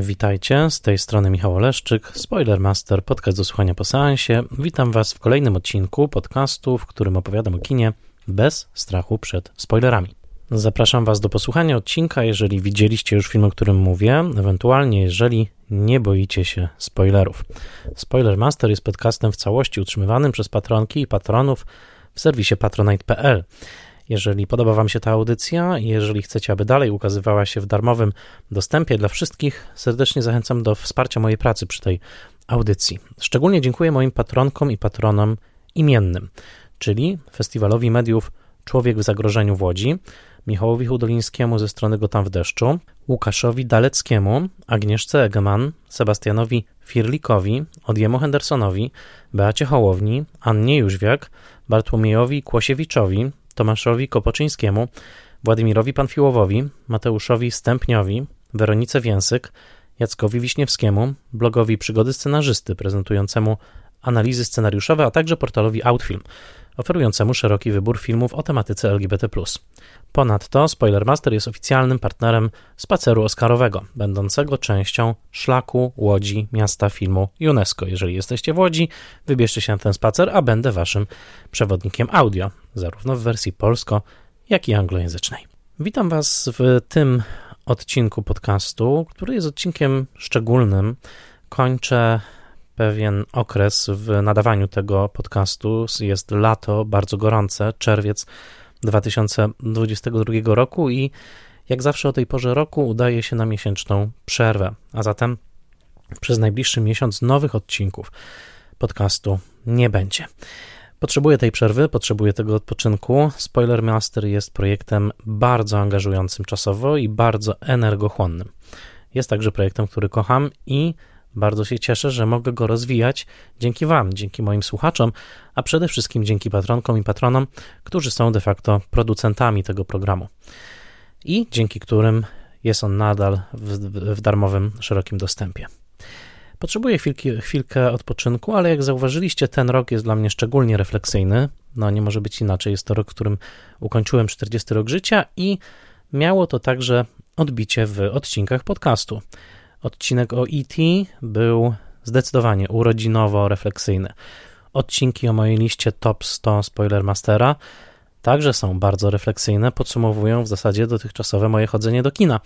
Witajcie, z tej strony Michał Oleszczyk, Spoilermaster, podcast do słuchania po seansie. Witam Was w kolejnym odcinku podcastu, w którym opowiadam o kinie bez strachu przed spoilerami. Zapraszam Was do posłuchania odcinka, jeżeli widzieliście już film, o którym mówię, ewentualnie jeżeli nie boicie się spoilerów. Spoilermaster jest podcastem w całości utrzymywanym przez patronki i patronów w serwisie patronite.pl. Jeżeli podoba Wam się ta audycja, jeżeli chcecie, aby dalej ukazywała się w darmowym dostępie dla wszystkich, serdecznie zachęcam do wsparcia mojej pracy przy tej audycji. Szczególnie dziękuję moim patronkom i patronom imiennym, czyli Festiwalowi Mediów Człowiek w Zagrożeniu w Łodzi, Michałowi Hudolińskiemu ze strony Gotam w deszczu, Łukaszowi Daleckiemu, Agnieszce Egeman, Sebastianowi Firlikowi, Odjemu Hendersonowi, Beacie Hołowni, Annie Jóźwiak, Bartłomiejowi Kłosiewiczowi, Tomaszowi Kopoczyńskiemu, Władimirowi Panfiłowowi, Mateuszowi Stępniowi, Weronice Więsyk, Jackowi Wiśniewskiemu, blogowi Przygody Scenarzysty prezentującemu analizy scenariuszowe, a także portalowi Outfilm, oferującemu szeroki wybór filmów o tematyce LGBT. Ponadto Spoilermaster jest oficjalnym partnerem spaceru Oscarowego, będącego częścią szlaku Łodzi Miasta Filmu UNESCO. Jeżeli jesteście w Łodzi, wybierzcie się na ten spacer, a będę waszym przewodnikiem audio, zarówno w wersji polsko, jak i anglojęzycznej. Witam was w tym odcinku podcastu, który jest odcinkiem szczególnym. Kończę pewien okres w nadawaniu tego podcastu. Jest lato, bardzo gorące, czerwiec 2022 roku i jak zawsze o tej porze roku udaje się na miesięczną przerwę, a zatem przez najbliższy miesiąc nowych odcinków podcastu nie będzie. Potrzebuję tej przerwy, potrzebuję tego odpoczynku. Spoiler Master jest projektem bardzo angażującym czasowo i bardzo energochłonnym. Jest także projektem, który kocham i bardzo się cieszę, że mogę go rozwijać dzięki Wam, dzięki moim słuchaczom, a przede wszystkim dzięki patronkom i patronom, którzy są de facto producentami tego programu i dzięki którym jest on nadal w, w darmowym, szerokim dostępie. Potrzebuję chwilki, chwilkę odpoczynku, ale jak zauważyliście, ten rok jest dla mnie szczególnie refleksyjny. No, nie może być inaczej. Jest to rok, w którym ukończyłem 40 rok życia i miało to także odbicie w odcinkach podcastu. Odcinek o E.T. był zdecydowanie urodzinowo-refleksyjny. Odcinki o mojej liście Top 100 Spoilermastera także są bardzo refleksyjne, podsumowują w zasadzie dotychczasowe moje chodzenie do kina.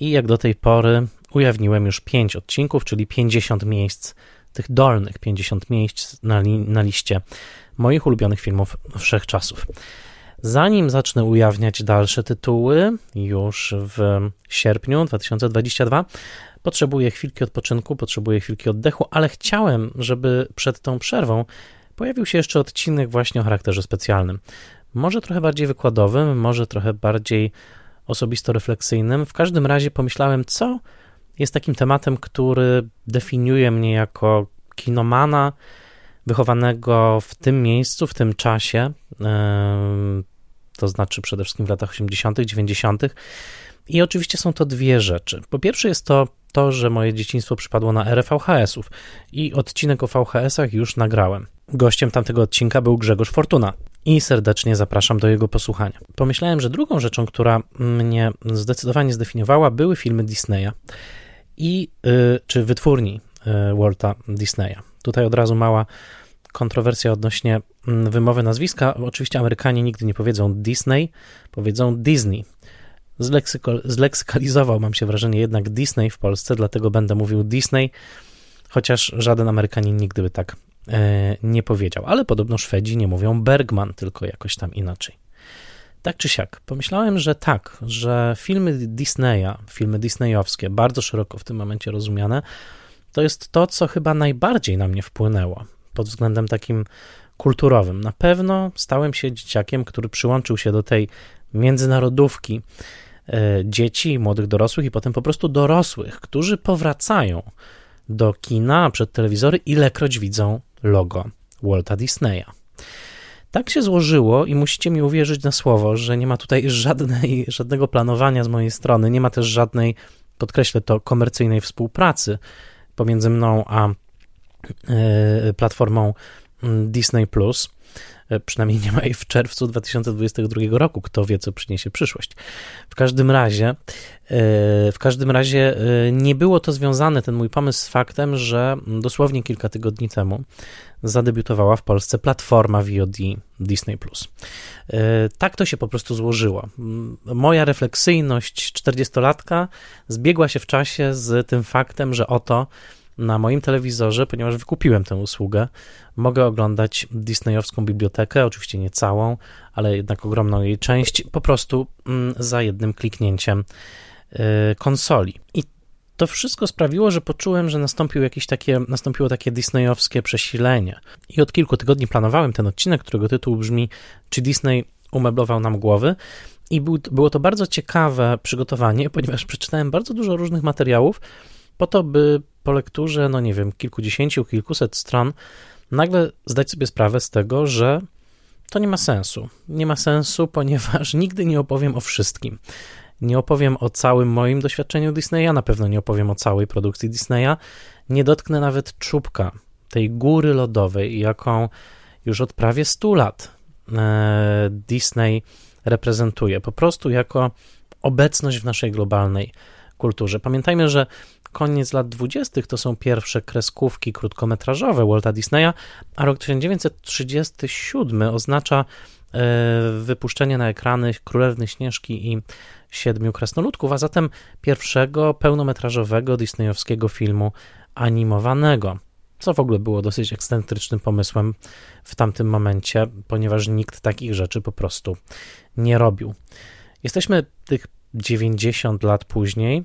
I jak do tej pory ujawniłem już 5 odcinków, czyli 50 miejsc tych dolnych, 50 miejsc na, li na liście moich ulubionych filmów wszechczasów. Zanim zacznę ujawniać dalsze tytuły, już w sierpniu 2022, Potrzebuję chwilki odpoczynku, potrzebuję chwilki oddechu, ale chciałem, żeby przed tą przerwą pojawił się jeszcze odcinek właśnie o charakterze specjalnym. Może trochę bardziej wykładowym, może trochę bardziej osobisto-refleksyjnym. W każdym razie pomyślałem, co jest takim tematem, który definiuje mnie jako kinomana wychowanego w tym miejscu, w tym czasie, to znaczy przede wszystkim w latach 80., 90. I oczywiście są to dwie rzeczy. Po pierwsze jest to to, że moje dzieciństwo przypadło na erę VHS-ów i odcinek o VHS-ach już nagrałem. Gościem tamtego odcinka był Grzegorz Fortuna i serdecznie zapraszam do jego posłuchania. Pomyślałem, że drugą rzeczą, która mnie zdecydowanie zdefiniowała, były filmy Disneya i yy, czy wytwórni yy, Walta Disneya. Tutaj od razu mała kontrowersja odnośnie mm, wymowy nazwiska. Oczywiście Amerykanie nigdy nie powiedzą Disney, powiedzą Disney. Zleksykalizował, mam się wrażenie, jednak Disney w Polsce, dlatego będę mówił Disney, chociaż żaden Amerykanin nigdy by tak e, nie powiedział. Ale podobno Szwedzi nie mówią Bergman, tylko jakoś tam inaczej. Tak czy siak, pomyślałem, że tak, że filmy Disneya, filmy disneyowskie, bardzo szeroko w tym momencie rozumiane, to jest to, co chyba najbardziej na mnie wpłynęło pod względem takim kulturowym. Na pewno stałem się dzieciakiem, który przyłączył się do tej międzynarodówki dzieci, młodych dorosłych i potem po prostu dorosłych, którzy powracają do kina przed telewizory, ilekroć widzą logo Walta Disneya. Tak się złożyło i musicie mi uwierzyć na słowo, że nie ma tutaj żadnej, żadnego planowania z mojej strony, nie ma też żadnej, podkreślę to, komercyjnej współpracy pomiędzy mną a e, platformą mm, Disney Plus. E, przynajmniej nie ma jej w czerwcu 2022 roku. Kto wie, co przyniesie przyszłość. W każdym razie, e, w każdym razie e, nie było to związane, ten mój pomysł, z faktem, że dosłownie kilka tygodni temu zadebiutowała w Polsce platforma VOD Disney+. Tak to się po prostu złożyło. Moja refleksyjność 40-latka zbiegła się w czasie z tym faktem, że oto na moim telewizorze, ponieważ wykupiłem tę usługę, mogę oglądać Disneyowską bibliotekę, oczywiście nie całą, ale jednak ogromną jej część, po prostu mm, za jednym kliknięciem y, konsoli. I to wszystko sprawiło, że poczułem, że nastąpił jakieś takie, nastąpiło takie disneyowskie przesilenie. I od kilku tygodni planowałem ten odcinek, którego tytuł brzmi Czy Disney umeblował nam głowy? I był, było to bardzo ciekawe przygotowanie, ponieważ przeczytałem bardzo dużo różnych materiałów, po to, by po lekturze, no nie wiem, kilkudziesięciu, kilkuset stron, nagle zdać sobie sprawę z tego, że to nie ma sensu. Nie ma sensu, ponieważ nigdy nie opowiem o wszystkim. Nie opowiem o całym moim doświadczeniu Disneya, na pewno nie opowiem o całej produkcji Disneya. Nie dotknę nawet czubka tej góry lodowej, jaką już od prawie 100 lat e, Disney reprezentuje. Po prostu jako obecność w naszej globalnej kulturze. Pamiętajmy, że koniec lat 20. to są pierwsze kreskówki krótkometrażowe Walta Disneya, a rok 1937 oznacza e, wypuszczenie na ekrany Królewny Śnieżki i Siedmiu Krasnoludków, a zatem pierwszego pełnometrażowego disneyowskiego filmu animowanego, co w ogóle było dosyć ekscentrycznym pomysłem w tamtym momencie, ponieważ nikt takich rzeczy po prostu nie robił. Jesteśmy tych 90 lat później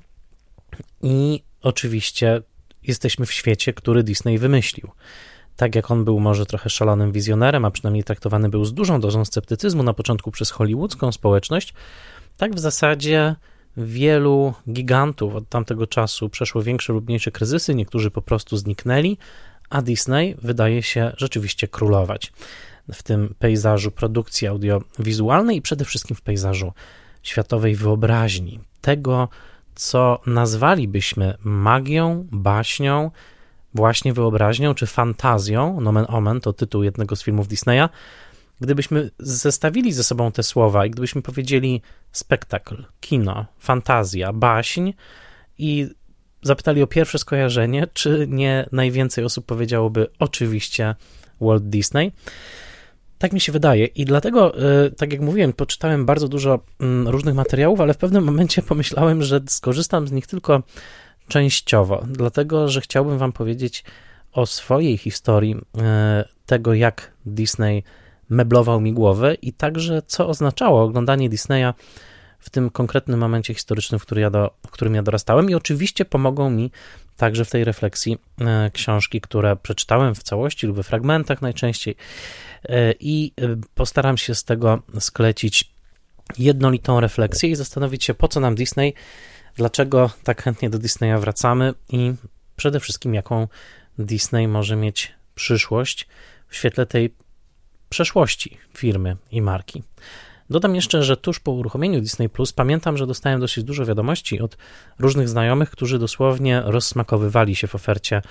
i oczywiście jesteśmy w świecie, który Disney wymyślił. Tak jak on był może trochę szalonym wizjonerem, a przynajmniej traktowany był z dużą dozą sceptycyzmu na początku przez hollywoodzką społeczność, tak w zasadzie wielu gigantów od tamtego czasu przeszło większe lub mniejsze kryzysy, niektórzy po prostu zniknęli, a Disney wydaje się rzeczywiście królować w tym pejzażu produkcji audiowizualnej i przede wszystkim w pejzażu światowej wyobraźni, tego, co nazwalibyśmy magią, baśnią, właśnie wyobraźnią czy fantazją, nomen omen to tytuł jednego z filmów Disneya, gdybyśmy zestawili ze sobą te słowa i gdybyśmy powiedzieli spektakl, kino, fantazja, baśń i zapytali o pierwsze skojarzenie, czy nie najwięcej osób powiedziałoby oczywiście Walt Disney, tak mi się wydaje i dlatego, e, tak jak mówiłem, poczytałem bardzo dużo mm, różnych materiałów, ale w pewnym momencie pomyślałem, że skorzystam z nich tylko częściowo, dlatego, że chciałbym Wam powiedzieć o swojej historii e, tego, jak Disney meblował mi głowę i także co oznaczało oglądanie Disneya w tym konkretnym momencie historycznym, w, który ja do, w którym ja dorastałem. I oczywiście pomogą mi także w tej refleksji e, książki, które przeczytałem w całości lub we fragmentach najczęściej e, i e, postaram się z tego sklecić jednolitą refleksję i zastanowić się, po co nam Disney, dlaczego tak chętnie do Disneya wracamy i przede wszystkim, jaką Disney może mieć przyszłość w świetle tej przeszłości firmy i marki. Dodam jeszcze, że tuż po uruchomieniu Disney Plus pamiętam, że dostałem dosyć dużo wiadomości od różnych znajomych, którzy dosłownie rozsmakowywali się w ofercie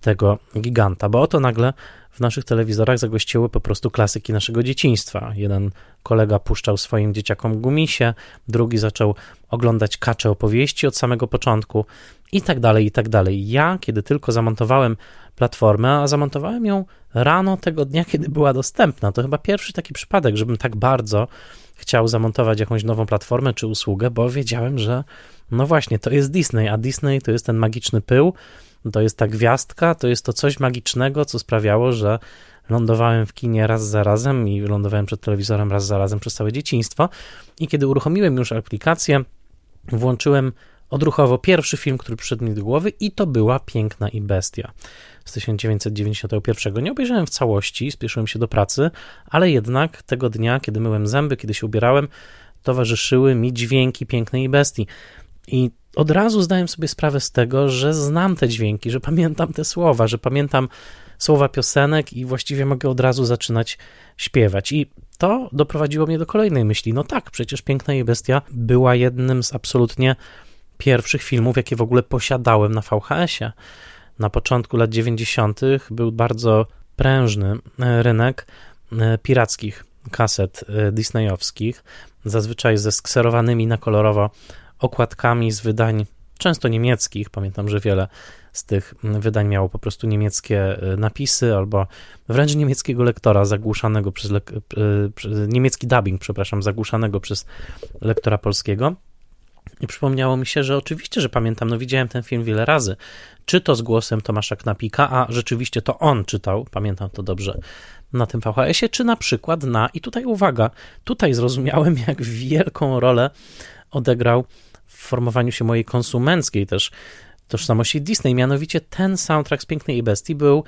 tego giganta, bo oto nagle w naszych telewizorach zagościły po prostu klasyki naszego dzieciństwa. Jeden kolega puszczał swoim dzieciakom gumisie, drugi zaczął oglądać kacze opowieści od samego początku i tak dalej, i tak dalej. Ja, kiedy tylko zamontowałem platformę, a zamontowałem ją rano tego dnia, kiedy była dostępna, to chyba pierwszy taki przypadek, żebym tak bardzo chciał zamontować jakąś nową platformę czy usługę, bo wiedziałem, że no właśnie, to jest Disney, a Disney to jest ten magiczny pył, to jest ta gwiazdka, to jest to coś magicznego, co sprawiało, że lądowałem w kinie raz za razem i lądowałem przed telewizorem raz za razem przez całe dzieciństwo. I kiedy uruchomiłem już aplikację, włączyłem odruchowo pierwszy film, który przyszedł mi do głowy, i to była Piękna i Bestia z 1991. Nie obejrzałem w całości, spieszyłem się do pracy, ale jednak tego dnia, kiedy myłem zęby, kiedy się ubierałem, towarzyszyły mi dźwięki Pięknej Bestii. I od razu zdałem sobie sprawę z tego, że znam te dźwięki, że pamiętam te słowa, że pamiętam słowa piosenek i właściwie mogę od razu zaczynać śpiewać. I to doprowadziło mnie do kolejnej myśli. No tak, przecież Piękna i Bestia była jednym z absolutnie pierwszych filmów, jakie w ogóle posiadałem na VHS-ie. Na początku lat 90. był bardzo prężny e, rynek pirackich kaset disneyowskich, zazwyczaj ze skserowanymi na kolorowo okładkami z wydań często niemieckich. Pamiętam, że wiele z tych wydań miało po prostu niemieckie e, napisy albo wręcz niemieckiego lektora zagłuszanego przez, e, niemiecki dubbing, przepraszam, zagłuszanego przez lektora polskiego. I przypomniało mi się, że oczywiście, że pamiętam, no widziałem ten film wiele razy, czy to z głosem Tomasza Knapika, a rzeczywiście to on czytał, pamiętam to dobrze, na tym VHS-ie, czy na przykład na, i tutaj uwaga, tutaj zrozumiałem, jak wielką rolę odegrał w formowaniu się mojej konsumenckiej też tożsamości Disney. Mianowicie ten soundtrack z Pięknej i Bestii był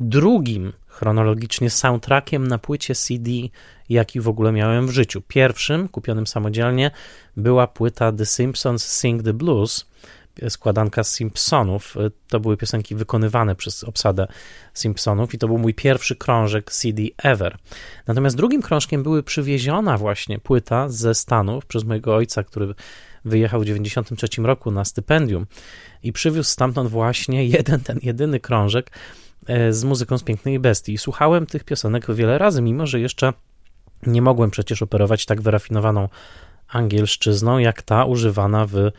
drugim chronologicznie soundtrackiem na płycie CD, jaki w ogóle miałem w życiu. Pierwszym, kupionym samodzielnie, była płyta The Simpsons Sing the Blues, składanka Simpsonów. To były piosenki wykonywane przez obsadę Simpsonów i to był mój pierwszy krążek CD ever. Natomiast drugim krążkiem były przywieziona właśnie płyta ze Stanów przez mojego ojca, który wyjechał w 1993 roku na stypendium i przywiózł stamtąd właśnie jeden, ten jedyny krążek z muzyką z Pięknej Bestii. Słuchałem tych piosenek wiele razy, mimo że jeszcze nie mogłem przecież operować tak wyrafinowaną angielszczyzną, jak ta używana w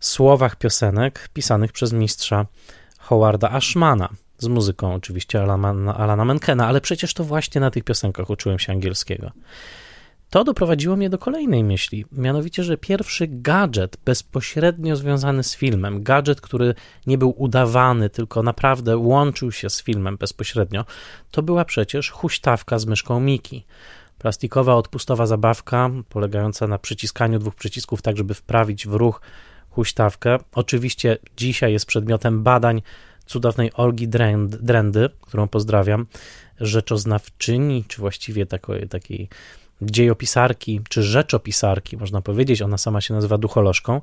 słowach piosenek pisanych przez mistrza Howarda Ashmana, z muzyką oczywiście Alana, Alana Menkena, ale przecież to właśnie na tych piosenkach uczyłem się angielskiego. To doprowadziło mnie do kolejnej myśli, mianowicie, że pierwszy gadżet bezpośrednio związany z filmem, gadżet, który nie był udawany, tylko naprawdę łączył się z filmem bezpośrednio, to była przecież huśtawka z myszką Miki. Plastikowa, odpustowa zabawka, polegająca na przyciskaniu dwóch przycisków, tak żeby wprawić w ruch huśtawkę. Oczywiście dzisiaj jest przedmiotem badań cudownej Olgi Drendy, którą pozdrawiam, rzeczoznawczyni, czy właściwie takiej, takiej dziejopisarki, czy rzeczopisarki, można powiedzieć, ona sama się nazywa ducholożką,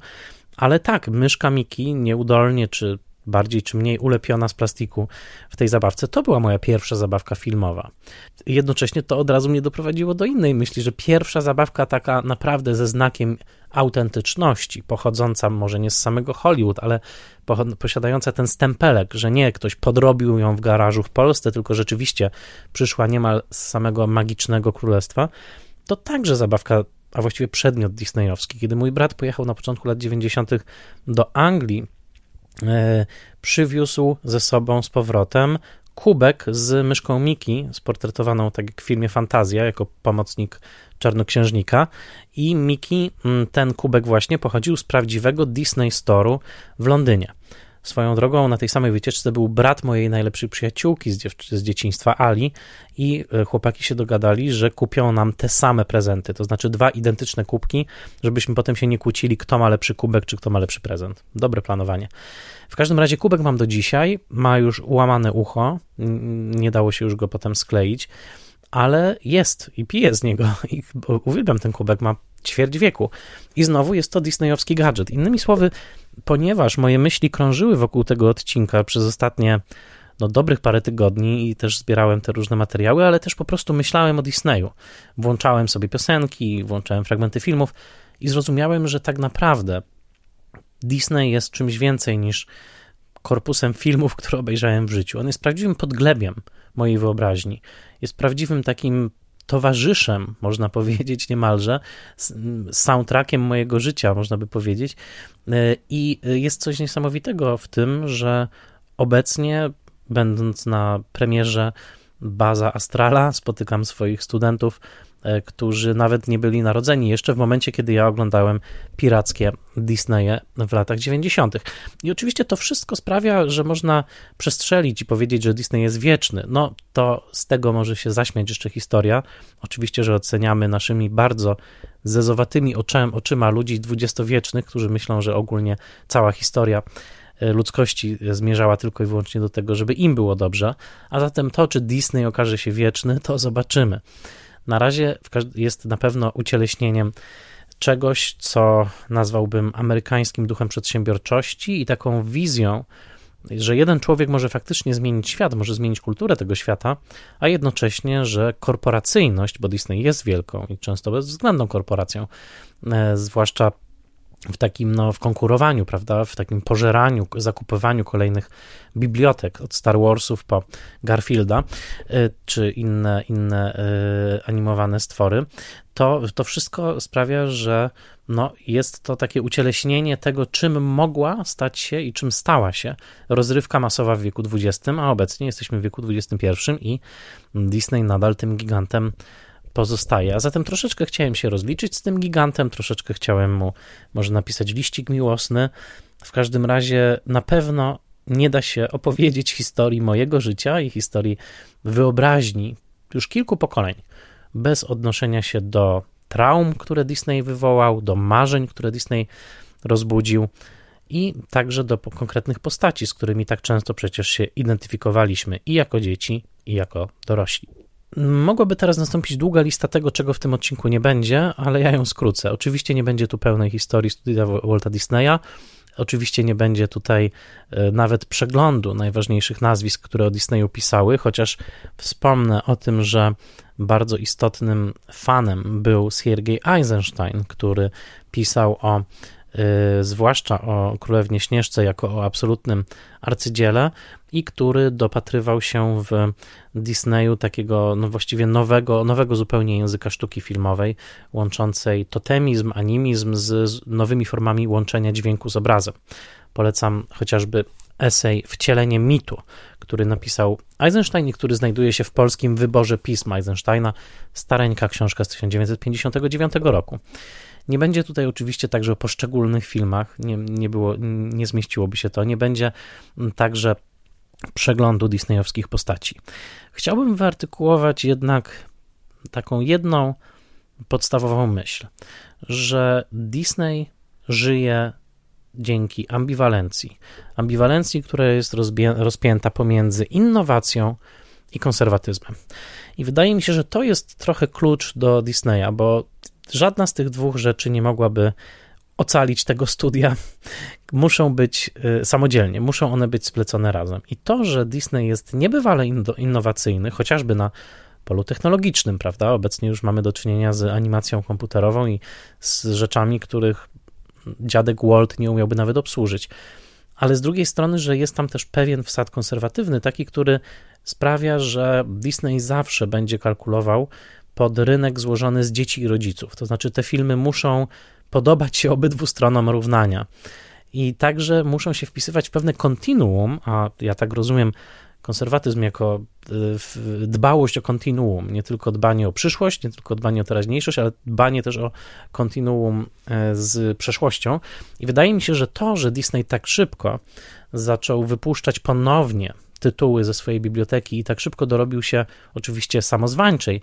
ale tak, myszka Miki nieudolnie, czy bardziej czy mniej ulepiona z plastiku w tej zabawce. To była moja pierwsza zabawka filmowa. Jednocześnie to od razu mnie doprowadziło do innej myśli, że pierwsza zabawka taka naprawdę ze znakiem autentyczności, pochodząca może nie z samego Hollywood, ale posiadająca ten stempelek, że nie ktoś podrobił ją w garażu w Polsce, tylko rzeczywiście przyszła niemal z samego magicznego królestwa, to także zabawka a właściwie przedmiot disneyowski. Kiedy mój brat pojechał na początku lat 90. do Anglii, E, przywiózł ze sobą z powrotem kubek z myszką Miki, sportretowaną tak jak w filmie Fantazja, jako pomocnik czarnoksiężnika. I Miki, ten kubek właśnie pochodził z prawdziwego Disney Store'u w Londynie. Swoją drogą na tej samej wycieczce był brat mojej najlepszej przyjaciółki z, z dzieciństwa, Ali, i e, chłopaki się dogadali, że kupią nam te same prezenty, to znaczy dwa identyczne kubki, żebyśmy potem się nie kłócili, kto ma lepszy kubek, czy kto ma lepszy prezent. Dobre planowanie. W każdym razie kubek mam do dzisiaj, ma już ułamane ucho, nie dało się już go potem skleić, ale jest i piję z niego i uwielbiam ten kubek, ma ćwierć wieku. I znowu jest to disneyowski gadżet. Innymi słowy, ponieważ moje myśli krążyły wokół tego odcinka przez ostatnie no, dobrych parę tygodni i też zbierałem te różne materiały, ale też po prostu myślałem o Disneyu. Włączałem sobie piosenki, włączałem fragmenty filmów i zrozumiałem, że tak naprawdę Disney jest czymś więcej niż korpusem filmów, które obejrzałem w życiu. On jest prawdziwym podglebiem mojej wyobraźni. Jest prawdziwym takim towarzyszem, można powiedzieć niemalże, soundtrackiem mojego życia, można by powiedzieć. E, I jest coś niesamowitego w tym, że obecnie, będąc na premierze Baza Astrala, spotykam swoich studentów E, którzy nawet nie byli narodzeni jeszcze w momencie, kiedy ja oglądałem pirackie Disneye w latach 90. I oczywiście to wszystko sprawia, że można przestrzelić i powiedzieć, że Disney jest wieczny. No to z tego może się zaśmiać jeszcze historia. Oczywiście, że oceniamy naszymi bardzo zezowatymi oczem, oczyma ludzi dwudziestowiecznych, którzy myślą, że ogólnie cała historia e, ludzkości zmierzała tylko i wyłącznie do tego, żeby im było dobrze, a zatem to, czy Disney okaże się wieczny, to zobaczymy na razie jest na pewno ucieleśnieniem czegoś, co nazwałbym amerykańskim duchem przedsiębiorczości i taką wizją, że jeden człowiek może faktycznie zmienić świat, może zmienić kulturę tego świata, a jednocześnie, że korporacyjność, bo Disney jest wielką i często bezwzględną korporacją, e, zwłaszcza w takim no, w konkurowaniu, prawda, w takim pożeraniu, zakupowaniu kolejnych bibliotek od Star Warsów po Garfielda y, czy inne, inne y, animowane stwory, to, to wszystko sprawia, że no, jest to takie ucieleśnienie tego, czym mogła stać się i czym stała się rozrywka masowa w wieku XX, a obecnie jesteśmy w wieku XXI i Disney nadal tym gigantem pozostaje. A zatem troszeczkę chciałem się rozliczyć z tym gigantem, troszeczkę chciałem mu może napisać liścik miłosny. W każdym razie na pewno nie da się opowiedzieć historii mojego życia i historii wyobraźni już kilku pokoleń bez odnoszenia się do traum, które Disney wywołał, do marzeń, które Disney rozbudził i także do konkretnych postaci, z którymi tak często przecież się identyfikowaliśmy i jako dzieci, i jako dorośli. Mogłaby teraz nastąpić długa lista tego, czego w tym odcinku nie będzie, ale ja ją skrócę. Oczywiście nie będzie tu pełnej historii studia Walta Disneya. Oczywiście nie będzie tutaj e, nawet przeglądu najważniejszych nazwisk, które o Disneyu pisały, chociaż wspomnę o tym, że bardzo istotnym fanem był Siergiej Eisenstein, który pisał o zwłaszcza o Królewnie Śnieżce jako o absolutnym arcydziele i który dopatrywał się w Disneyu takiego no właściwie nowego, nowego zupełnie języka sztuki filmowej, łączącej totemizm, animizm z, z nowymi formami łączenia dźwięku z obrazem. Polecam chociażby esej Wcielenie mitu, który napisał Eisenstein i który znajduje się w polskim wyborze pism Eisensteina, stareńka książka z 1959 roku. Nie będzie tutaj oczywiście także o poszczególnych filmach, nie, nie, było, nie zmieściłoby się to, nie będzie także przeglądu disneyowskich postaci. Chciałbym wyartykułować jednak taką jedną podstawową myśl, że Disney żyje dzięki ambiwalencji. Ambiwalencji, która jest rozpięta pomiędzy innowacją i konserwatyzmem. I wydaje mi się, że to jest trochę klucz do Disneya, bo Żadna z tych dwóch rzeczy nie mogłaby ocalić tego studia. Muszą być y, samodzielnie, muszą one być splecone razem. I to, że Disney jest niebywale innowacyjny, chociażby na polu technologicznym, prawda? Obecnie już mamy do czynienia z animacją komputerową i z rzeczami, których dziadek Walt nie umiałby nawet obsłużyć. Ale z drugiej strony, że jest tam też pewien wsad konserwatywny, taki, który sprawia, że Disney zawsze będzie kalkulował pod rynek złożony z dzieci i rodziców. To znaczy, te filmy muszą podobać się obydwu stronom równania. I także muszą się wpisywać w pewne kontinuum, a ja tak rozumiem konserwatyzm jako y, dbałość o kontinuum, nie tylko dbanie o przyszłość, nie tylko dbanie o teraźniejszość, ale dbanie też o kontinuum e, z przeszłością. I wydaje mi się, że to, że Disney tak szybko zaczął wypuszczać ponownie tytuły ze swojej biblioteki i tak szybko dorobił się oczywiście samozwańczej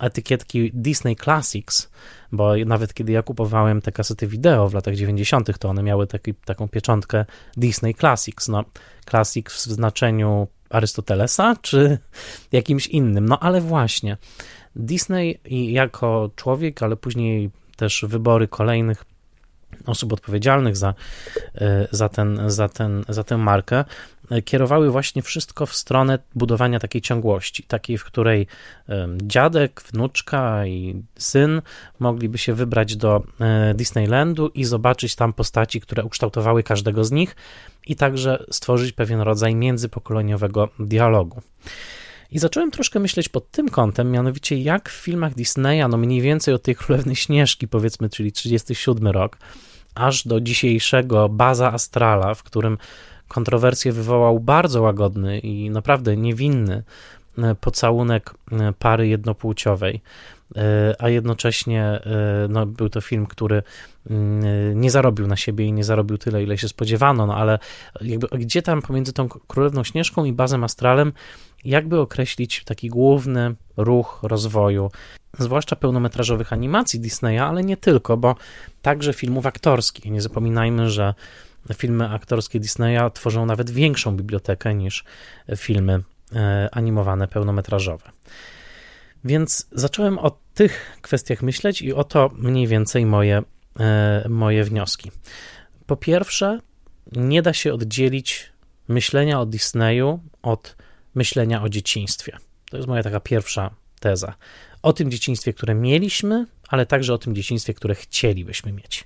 etykietki Disney Classics, bo nawet kiedy ja kupowałem te kasety wideo w latach 90., to one miały taki, taką pieczątkę Disney Classics. No, Classic w znaczeniu Arystotelesa, czy jakimś innym. No ale właśnie, Disney jako człowiek, ale później też wybory kolejnych osób odpowiedzialnych za, e, za, ten, za, ten, za tę markę, e, kierowały właśnie wszystko w stronę budowania takiej ciągłości, takiej, w której dziadek, wnuczka i syn mogliby się wybrać do e, Disneylandu i zobaczyć tam postaci, które ukształtowały każdego z nich i także stworzyć pewien rodzaj międzypokoleniowego dialogu. I zacząłem troszkę myśleć pod tym kątem, mianowicie jak w filmach Disneya, no mniej więcej od tej Królewnej Śnieżki, powiedzmy, czyli 37 rok, aż do dzisiejszego Baza Astrala, w którym kontrowersję wywołał bardzo łagodny i naprawdę niewinny e, pocałunek e, pary jednopłciowej, e, a jednocześnie no, był to film, który mm, nie zarobił na siebie i nie zarobił tyle, ile się spodziewano, no ale jakby gdzie tam pomiędzy tą Królewną Śnieżką i Bazem Astralem jakby określić taki główny ruch rozwoju, zwłaszcza pełnometrażowych animacji Disneya, ale nie tylko, bo także filmów aktorskich. Nie zapominajmy, że filmy aktorskie Disneya tworzą nawet większą bibliotekę niż filmy e, animowane pełnometrażowe. Więc zacząłem o tych kwestiach myśleć i oto mniej więcej moje, e, moje wnioski. Po pierwsze, nie da się oddzielić myślenia o Disneyu od myślenia o dzieciństwie. To jest moja taka pierwsza teza. O tym dzieciństwie, które mieliśmy, ale także o tym dzieciństwie, które chcielibyśmy mieć.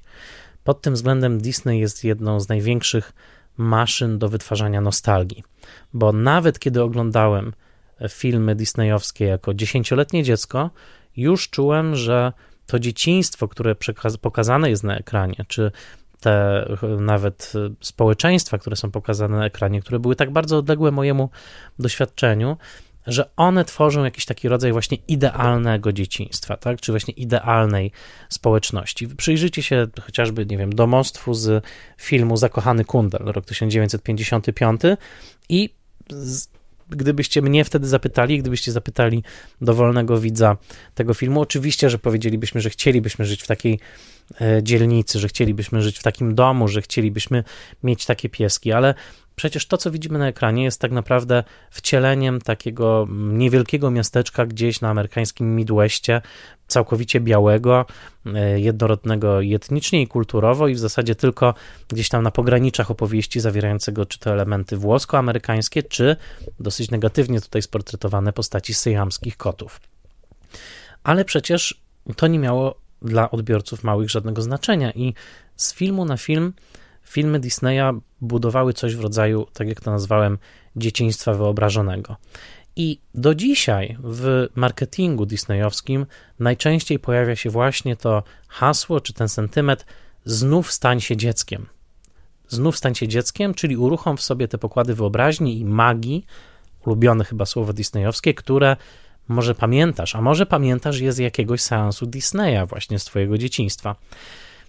Pod tym względem Disney jest jedną z największych maszyn do wytwarzania nostalgii, bo nawet kiedy oglądałem filmy disneyowskie jako dziesięcioletnie dziecko, już czułem, że to dzieciństwo, które pokazane jest na ekranie, czy te nawet społeczeństwa, które są pokazane na ekranie, które były tak bardzo odległe mojemu doświadczeniu, że one tworzą jakiś taki rodzaj właśnie idealnego dzieciństwa, tak? czy właśnie idealnej społeczności. Przyjrzyjcie się chociażby, nie wiem, domostwu z filmu Zakochany Kundel, rok 1955 i z, gdybyście mnie wtedy zapytali, gdybyście zapytali dowolnego widza tego filmu, oczywiście, że powiedzielibyśmy, że chcielibyśmy żyć w takiej e, dzielnicy, że chcielibyśmy żyć w takim domu, że chcielibyśmy mieć takie pieski, ale Przecież to, co widzimy na ekranie, jest tak naprawdę wcieleniem takiego niewielkiego miasteczka gdzieś na amerykańskim Midwestie, całkowicie białego, e, jednorodnego etnicznie i kulturowo, i w zasadzie tylko gdzieś tam na pograniczach opowieści zawierającego czy to elementy włosko-amerykańskie, czy dosyć negatywnie tutaj sportretowane postaci syjamskich kotów. Ale przecież to nie miało dla odbiorców małych żadnego znaczenia i z filmu na film filmy Disneya budowały coś w rodzaju, tak jak to nazwałem, dzieciństwa wyobrażonego. I do dzisiaj w marketingu disneyowskim najczęściej pojawia się właśnie to hasło czy ten sentyment znów stań się dzieckiem. Znów stań się dzieckiem, czyli uruchom w sobie te pokłady wyobraźni i magii, ulubione chyba słowo disneyowskie, które może pamiętasz, a może pamiętasz je z jakiegoś seansu Disneya właśnie z twojego dzieciństwa.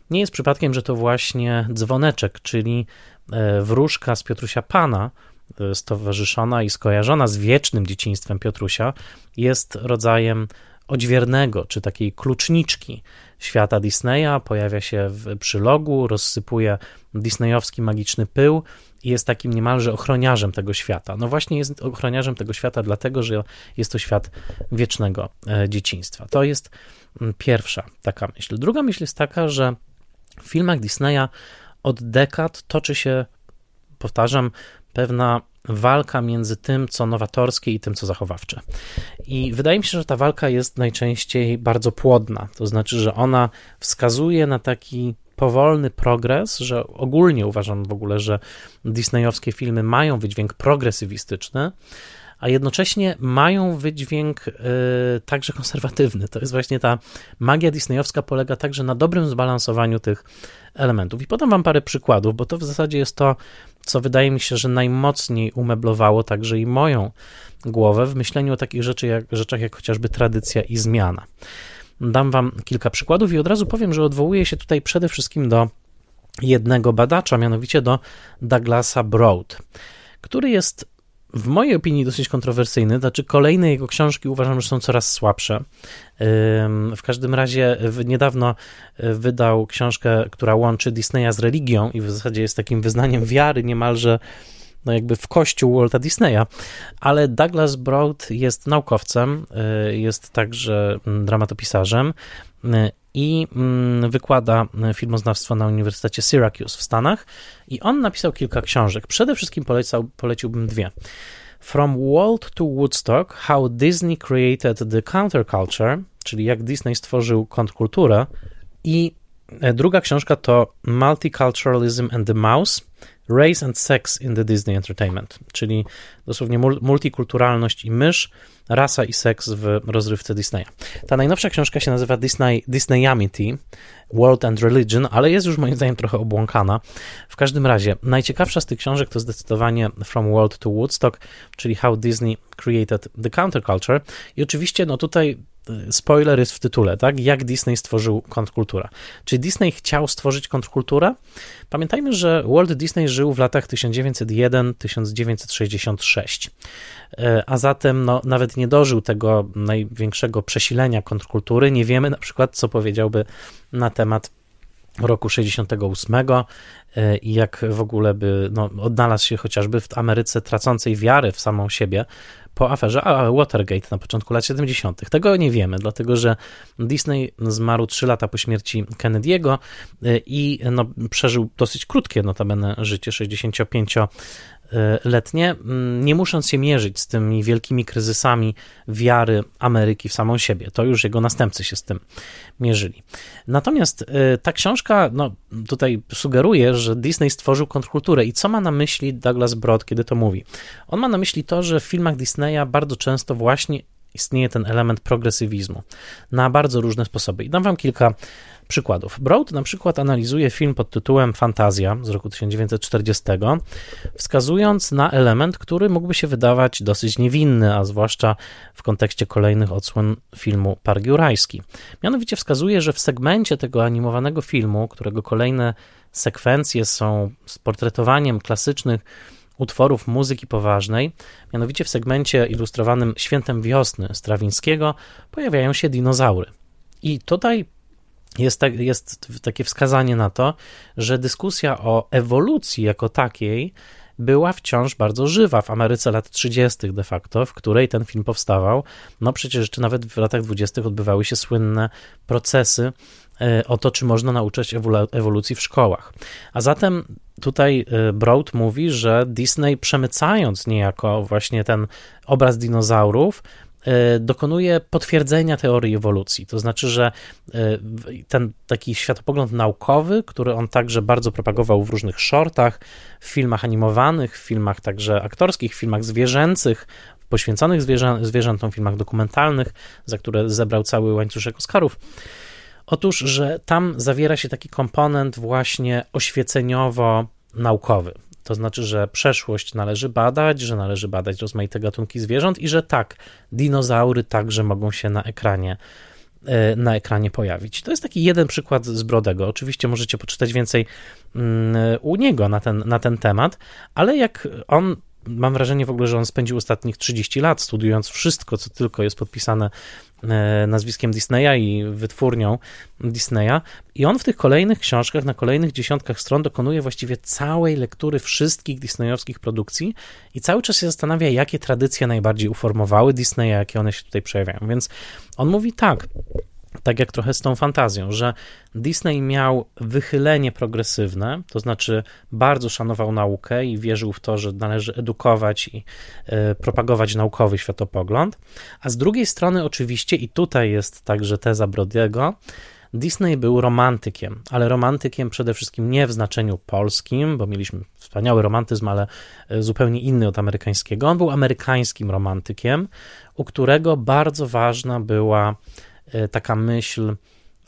Nie jest przypadkiem, że to właśnie dzwoneczek, czyli e, wróżka z Piotrusia Pana, e, stowarzyszona i skojarzona z wiecznym dzieciństwem Piotrusia, jest rodzajem odźwiernego, czy takiej kluczniczki świata Disneya, pojawia się w przylogu, rozsypuje disneyowski magiczny pył jest takim niemalże ochroniarzem tego świata. No właśnie jest ochroniarzem tego świata, dlatego że jest to świat wiecznego e, dzieciństwa. To jest mm, pierwsza taka myśl. Druga myśl jest taka, że w filmach Disneya od dekad toczy się, powtarzam, pewna walka między tym, co nowatorskie i tym, co zachowawcze. I wydaje mi się, że ta walka jest najczęściej bardzo płodna, to znaczy, że ona wskazuje na taki powolny progres, że ogólnie uważam w ogóle, że disneyowskie filmy mają wydźwięk progresywistyczny, a jednocześnie mają wydźwięk y, także konserwatywny. To jest właśnie ta magia disneyowska polega także na dobrym zbalansowaniu tych elementów. I podam wam parę przykładów, bo to w zasadzie jest to, co wydaje mi się, że najmocniej umeblowało także i moją głowę w myśleniu o takich rzeczy jak, rzeczach jak chociażby tradycja i zmiana. Dam wam kilka przykładów i od razu powiem, że odwołuję się tutaj przede wszystkim do jednego badacza, mianowicie do Douglasa Broad, który jest w mojej opinii dosyć kontrowersyjny, znaczy kolejne jego książki uważam, że są coraz słabsze. W każdym razie niedawno e, wydał książkę, która łączy Disneya z religią i w zasadzie jest takim wyznaniem wiary niemalże no jakby w kościół Walta Disneya, ale Douglas Broad jest naukowcem, e, jest także mm, dramatopisarzem e, i mm, wykłada filmoznawstwo na Uniwersytecie Syracuse w Stanach i on napisał kilka książek. Przede wszystkim polecał, poleciłbym dwie. From Walt to Woodstock, How Disney Created the Counterculture, czyli jak Disney stworzył kontrkulturę i e, druga książka to Multiculturalism and the Mouse, Race and Sex in the Disney Entertainment, czyli dosłownie multikulturalność i mysz, rasa i seks w rozrywce Disneya. Ta najnowsza książka się nazywa Disney, Disneyamity, World and Religion, ale jest już moim zdaniem trochę obłąkana. W każdym razie, najciekawsza z tych książek to zdecydowanie From World to Woodstock, czyli How Disney Created the Counterculture. I oczywiście, no tutaj spoiler jest w tytule, tak? Jak Disney stworzył kontrkulturę. Czy Disney chciał stworzyć kontrkulturę? Pamiętajmy, że Walt Disney żył w latach 1901-1966, e, a zatem no, nawet nie dożył tego największego przesilenia kontrkultury. Nie wiemy na przykład, co powiedziałby na temat roku 68 e, i jak w ogóle by no, odnalazł się chociażby w Ameryce tracącej wiary w samą siebie po aferze Watergate na początku lat 70. Tego nie wiemy, dlatego że Disney zmarł 3 lata po śmierci Kennedy'ego y, i no, przeżył dosyć krótkie notabene życie 65 letnie, mm, nie musząc się mierzyć z tymi wielkimi kryzysami wiary Ameryki w samą siebie. To już jego następcy się z tym mierzyli. Natomiast ta książka no, tutaj sugeruje, że Disney stworzył kontrkulturę. I co ma na myśli Douglas Broad, kiedy to mówi? On ma na myśli to, że w filmach Disneya bardzo często właśnie istnieje ten element progresywizmu na bardzo różne sposoby. I dam wam kilka przykładów. Broad na przykład analizuje film pod tytułem Fantazja z roku 1940, wskazując na element, który mógłby się wydawać dosyć niewinny, a zwłaszcza w kontekście kolejnych odsłon filmu Park Jurajski. Mianowicie wskazuje, że w segmencie tego animowanego filmu, którego kolejne sekwencje są z portretowaniem klasycznych utworów muzyki poważnej, mianowicie w segmencie ilustrowanym Świętem Wiosny Strawińskiego pojawiają się dinozaury. I tutaj jest, tak, jest takie wskazanie na to, że dyskusja o ewolucji jako takiej była wciąż bardzo żywa w Ameryce lat 30. de facto, w której ten film powstawał. No przecież jeszcze nawet w latach 20. odbywały się słynne procesy e, o to, czy można nauczać ewolucji w szkołach. A zatem tutaj e, Broad mówi, że Disney przemycając niejako właśnie ten obraz dinozaurów, dokonuje potwierdzenia teorii ewolucji. To znaczy, że e, ten taki światopogląd naukowy, który on także bardzo propagował w różnych shortach, w filmach animowanych, w filmach także aktorskich, w filmach zwierzęcych, poświęconych zwierzę, zwierzętom, filmach dokumentalnych, za które zebrał cały łańcuszek Oscarów. Otóż, że tam zawiera się taki komponent właśnie oświeceniowo-naukowy. To znaczy, że przeszłość należy badać, że należy badać rozmaite gatunki zwierząt i że tak, dinozaury także mogą się na ekranie e, na ekranie pojawić. To jest taki jeden przykład z Brodego. Oczywiście możecie poczytać więcej mm, u niego na ten, na ten temat, ale jak on mam wrażenie w ogóle, że on spędził ostatnich 30 lat studiując wszystko, co tylko jest podpisane nazwiskiem Disneya i wytwórnią Disneya. I on w tych kolejnych książkach, na kolejnych dziesiątkach stron dokonuje właściwie całej lektury wszystkich disneyowskich produkcji i cały czas się zastanawia, jakie tradycje najbardziej uformowały Disneya, jakie one się tutaj przejawiają. Więc on mówi tak, tak jak trochę z tą fantazją, że Disney miał wychylenie progresywne, to znaczy bardzo szanował naukę i wierzył w to, że należy edukować i y, propagować naukowy światopogląd, a z drugiej strony oczywiście, i tutaj jest także teza Brodiego, Disney był romantykiem, ale romantykiem przede wszystkim nie w znaczeniu polskim, bo mieliśmy wspaniały romantyzm, ale e, zupełnie inny od amerykańskiego. On był amerykańskim romantykiem, u którego bardzo ważna była E, taka myśl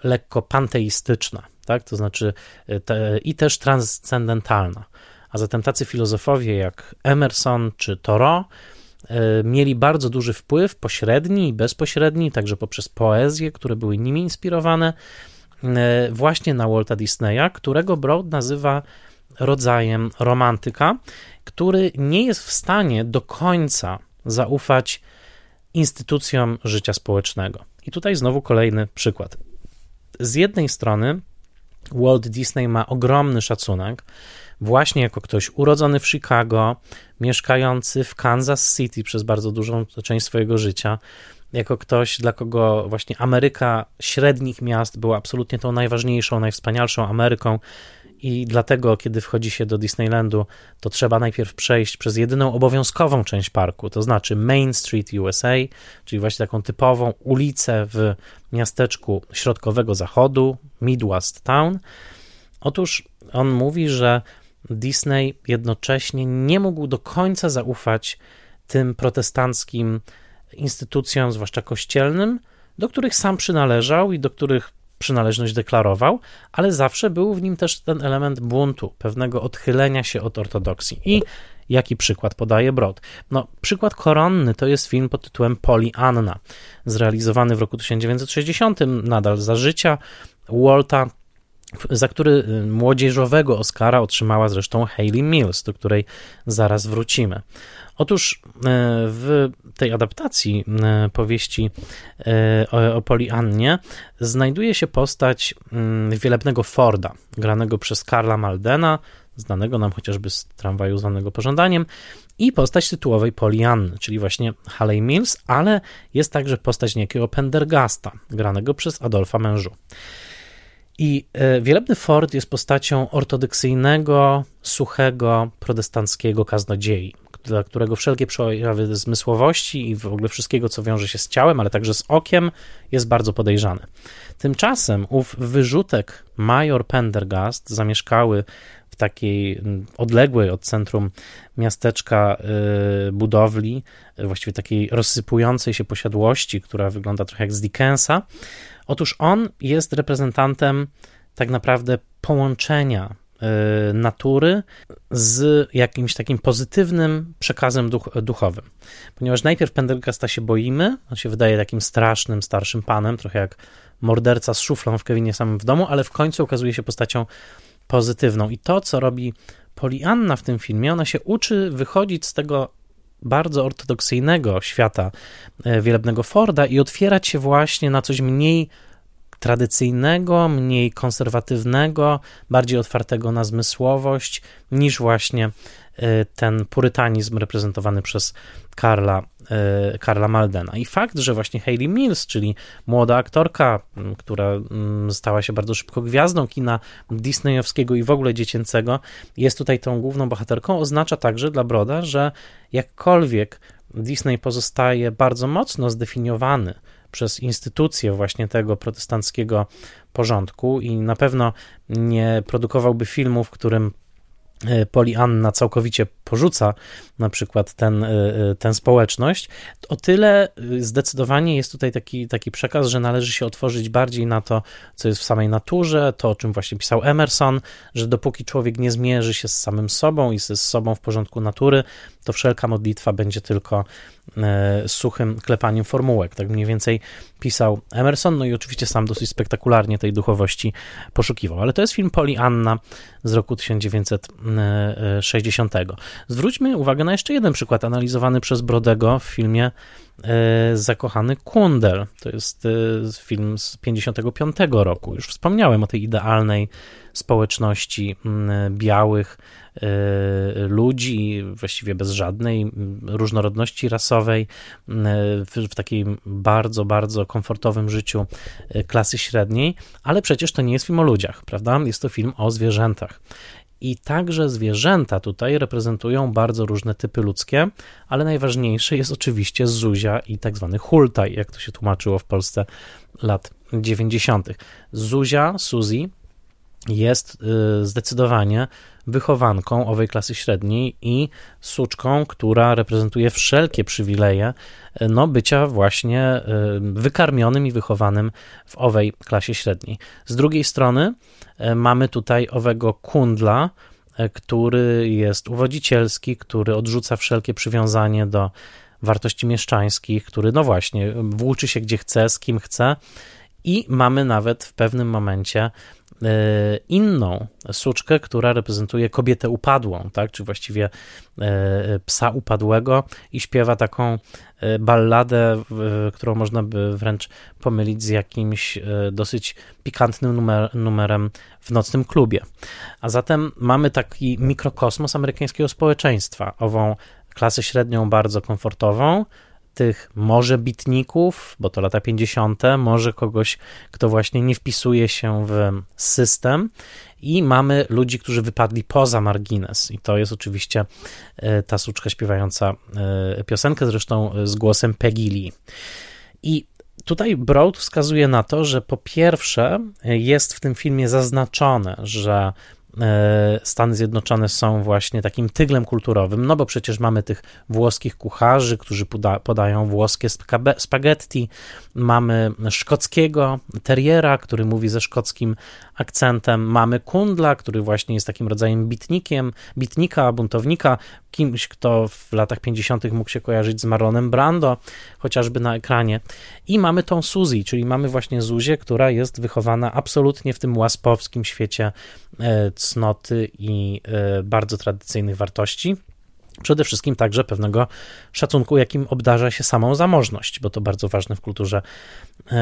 lekko panteistyczna, tak? to znaczy e, te, i też transcendentalna. A zatem tacy filozofowie jak Emerson czy Thoreau e, mieli bardzo duży wpływ, pośredni i bezpośredni, także poprzez poezje, które były nimi inspirowane, właśnie na Walta Disneya, którego Broad nazywa rodzajem romantyka, który nie jest w stanie do końca zaufać instytucjom życia społecznego. I tutaj znowu kolejny przykład. Z jednej strony Walt Disney ma ogromny szacunek, właśnie jako ktoś urodzony w Chicago, mieszkający w Kansas City przez bardzo dużą część swojego życia, jako ktoś, dla kogo właśnie Ameryka średnich miast była absolutnie tą najważniejszą, najwspanialszą Ameryką i dlatego, kiedy wchodzi się do Disneylandu, to trzeba najpierw przejść przez jedyną obowiązkową część parku, to znaczy Main Street USA, czyli właśnie taką typową ulicę w miasteczku środkowego zachodu, Midwest Town. Otóż on mówi, że Disney jednocześnie nie mógł do końca zaufać tym protestanckim instytucjom, zwłaszcza kościelnym, do których sam przynależał i do których przynależność deklarował, ale zawsze był w nim też ten element buntu, pewnego odchylenia się od ortodoksji. I jaki przykład podaje Brod? No, przykład koronny to jest film pod tytułem Poli Anna, zrealizowany w roku 1960, nadal za życia Walta za który y, młodzieżowego Oscara otrzymała zresztą Hayley Mills, do której zaraz wrócimy. Otóż y, w tej adaptacji y, powieści o, o Poliannie znajduje się postać mm, wielebnego Forda, granego przez Karla Maldena, znanego nam chociażby z tramwaju zwanego pożądaniem, i postać tytułowej Polianny, czyli właśnie Haley Mills, ale jest także postać niejakiego Pendergasta, granego przez Adolfa Mężu. I e, wielebny Ford jest postacią ortodoksyjnego, suchego protestanckiego kaznodziei, dla którego wszelkie przejawy zmysłowości i w ogóle wszystkiego, co wiąże się z ciałem, ale także z okiem, jest bardzo podejrzany. Tymczasem ów wyrzutek major Pendergast, zamieszkały takiej odległej od centrum miasteczka y, budowli, właściwie takiej rozsypującej się posiadłości, która wygląda trochę jak z Dickensa. Otóż on jest reprezentantem tak naprawdę połączenia y, natury z jakimś takim pozytywnym przekazem duch, duchowym. Ponieważ najpierw Pendergasta się boimy, on się wydaje takim strasznym, starszym panem, trochę jak morderca z szuflą w Kevinie samym w domu, ale w końcu okazuje się postacią pozytywną. I to, co robi Polianna w tym filmie, ona się uczy wychodzić z tego bardzo ortodoksyjnego świata e, wielebnego Forda i otwierać się właśnie na coś mniej tradycyjnego, mniej konserwatywnego, bardziej otwartego na zmysłowość, niż właśnie e, ten purytanizm reprezentowany przez Karla Karla Maldena. I fakt, że właśnie Hayley Mills, czyli młoda aktorka, która stała się bardzo szybko gwiazdą kina disneyowskiego i w ogóle dziecięcego, jest tutaj tą główną bohaterką, oznacza także dla Broda, że jakkolwiek Disney pozostaje bardzo mocno zdefiniowany przez instytucje właśnie tego protestanckiego porządku i na pewno nie produkowałby filmu, w którym E, Polianna całkowicie porzuca na przykład ten, e, e, tę społeczność, o tyle zdecydowanie jest tutaj taki, taki przekaz, że należy się otworzyć bardziej na to, co jest w samej naturze, to o czym właśnie pisał Emerson, że dopóki człowiek nie zmierzy się z samym sobą i z sobą w porządku natury, to wszelka modlitwa będzie tylko e, suchym klepaniem formułek. Tak mniej więcej pisał Emerson, no i oczywiście sam dosyć spektakularnie tej duchowości poszukiwał. Ale to jest film Poli Anna z roku 1960. Zwróćmy uwagę na jeszcze jeden przykład analizowany przez Brodego w filmie e, Zakochany Kundel. To jest e, film z 55 roku. Już wspomniałem o tej idealnej społeczności białych, Y, ludzi, właściwie bez żadnej różnorodności rasowej, y, w, takim bardzo, bardzo komfortowym życiu klasy średniej, ale przecież to nie jest film o ludziach, prawda? Jest to film o zwierzętach. I także zwierzęta tutaj reprezentują bardzo różne typy ludzkie, ale najważniejsze jest oczywiście Zuzia i tak zwany hultaj, jak to się tłumaczyło w Polsce lat 90. Zuzia, Suzy, jest zdecydowanie wychowanką owej klasy średniej i suczką, która reprezentuje wszelkie przywileje e, no, bycia właśnie e, wykarmionym i wychowanym w owej klasie średniej. Z drugiej strony e, mamy tutaj owego kundla, który jest uwodzicielski, który odrzuca wszelkie przywiązanie do wartości mieszczańskich, który no właśnie włóczy się gdzie chce, z kim chce i mamy nawet w pewnym momencie inną suczkę, która reprezentuje kobietę upadłą, tak, czy właściwie e, psa upadłego i śpiewa taką e, balladę, którą można by wręcz pomylić z jakimś dosyć pikantnym numer, numerem w nocnym klubie. A zatem mamy taki mikrokosmos amerykańskiego społeczeństwa, ową klasę średnią bardzo komfortową, tych może bitników, bo to lata 50., może kogoś, kto właśnie nie wpisuje się w system i mamy ludzi, którzy wypadli poza margines i to jest oczywiście e, ta suczka śpiewająca e, piosenkę, zresztą z głosem Peggy Lee. I tutaj Broad wskazuje na to, że po pierwsze jest w tym filmie zaznaczone, że E, Stany Zjednoczone są właśnie takim tyglem kulturowym, no bo przecież mamy tych włoskich kucharzy, którzy poda, podają włoskie spaghetti, mamy szkockiego terriera, który mówi ze szkockim akcentem, mamy kundla, który właśnie jest takim rodzajem bitnikiem, bitnika, buntownika, kimś, kto w latach 50. mógł się kojarzyć z Marlonem Brando, chociażby na ekranie. I mamy tą Suzy, czyli mamy właśnie Zuzię, która jest wychowana absolutnie w tym łaspowskim świecie e, cnoty i e, bardzo tradycyjnych wartości. Przede wszystkim także pewnego szacunku, jakim obdarza się samą zamożność, bo to bardzo ważne w kulturze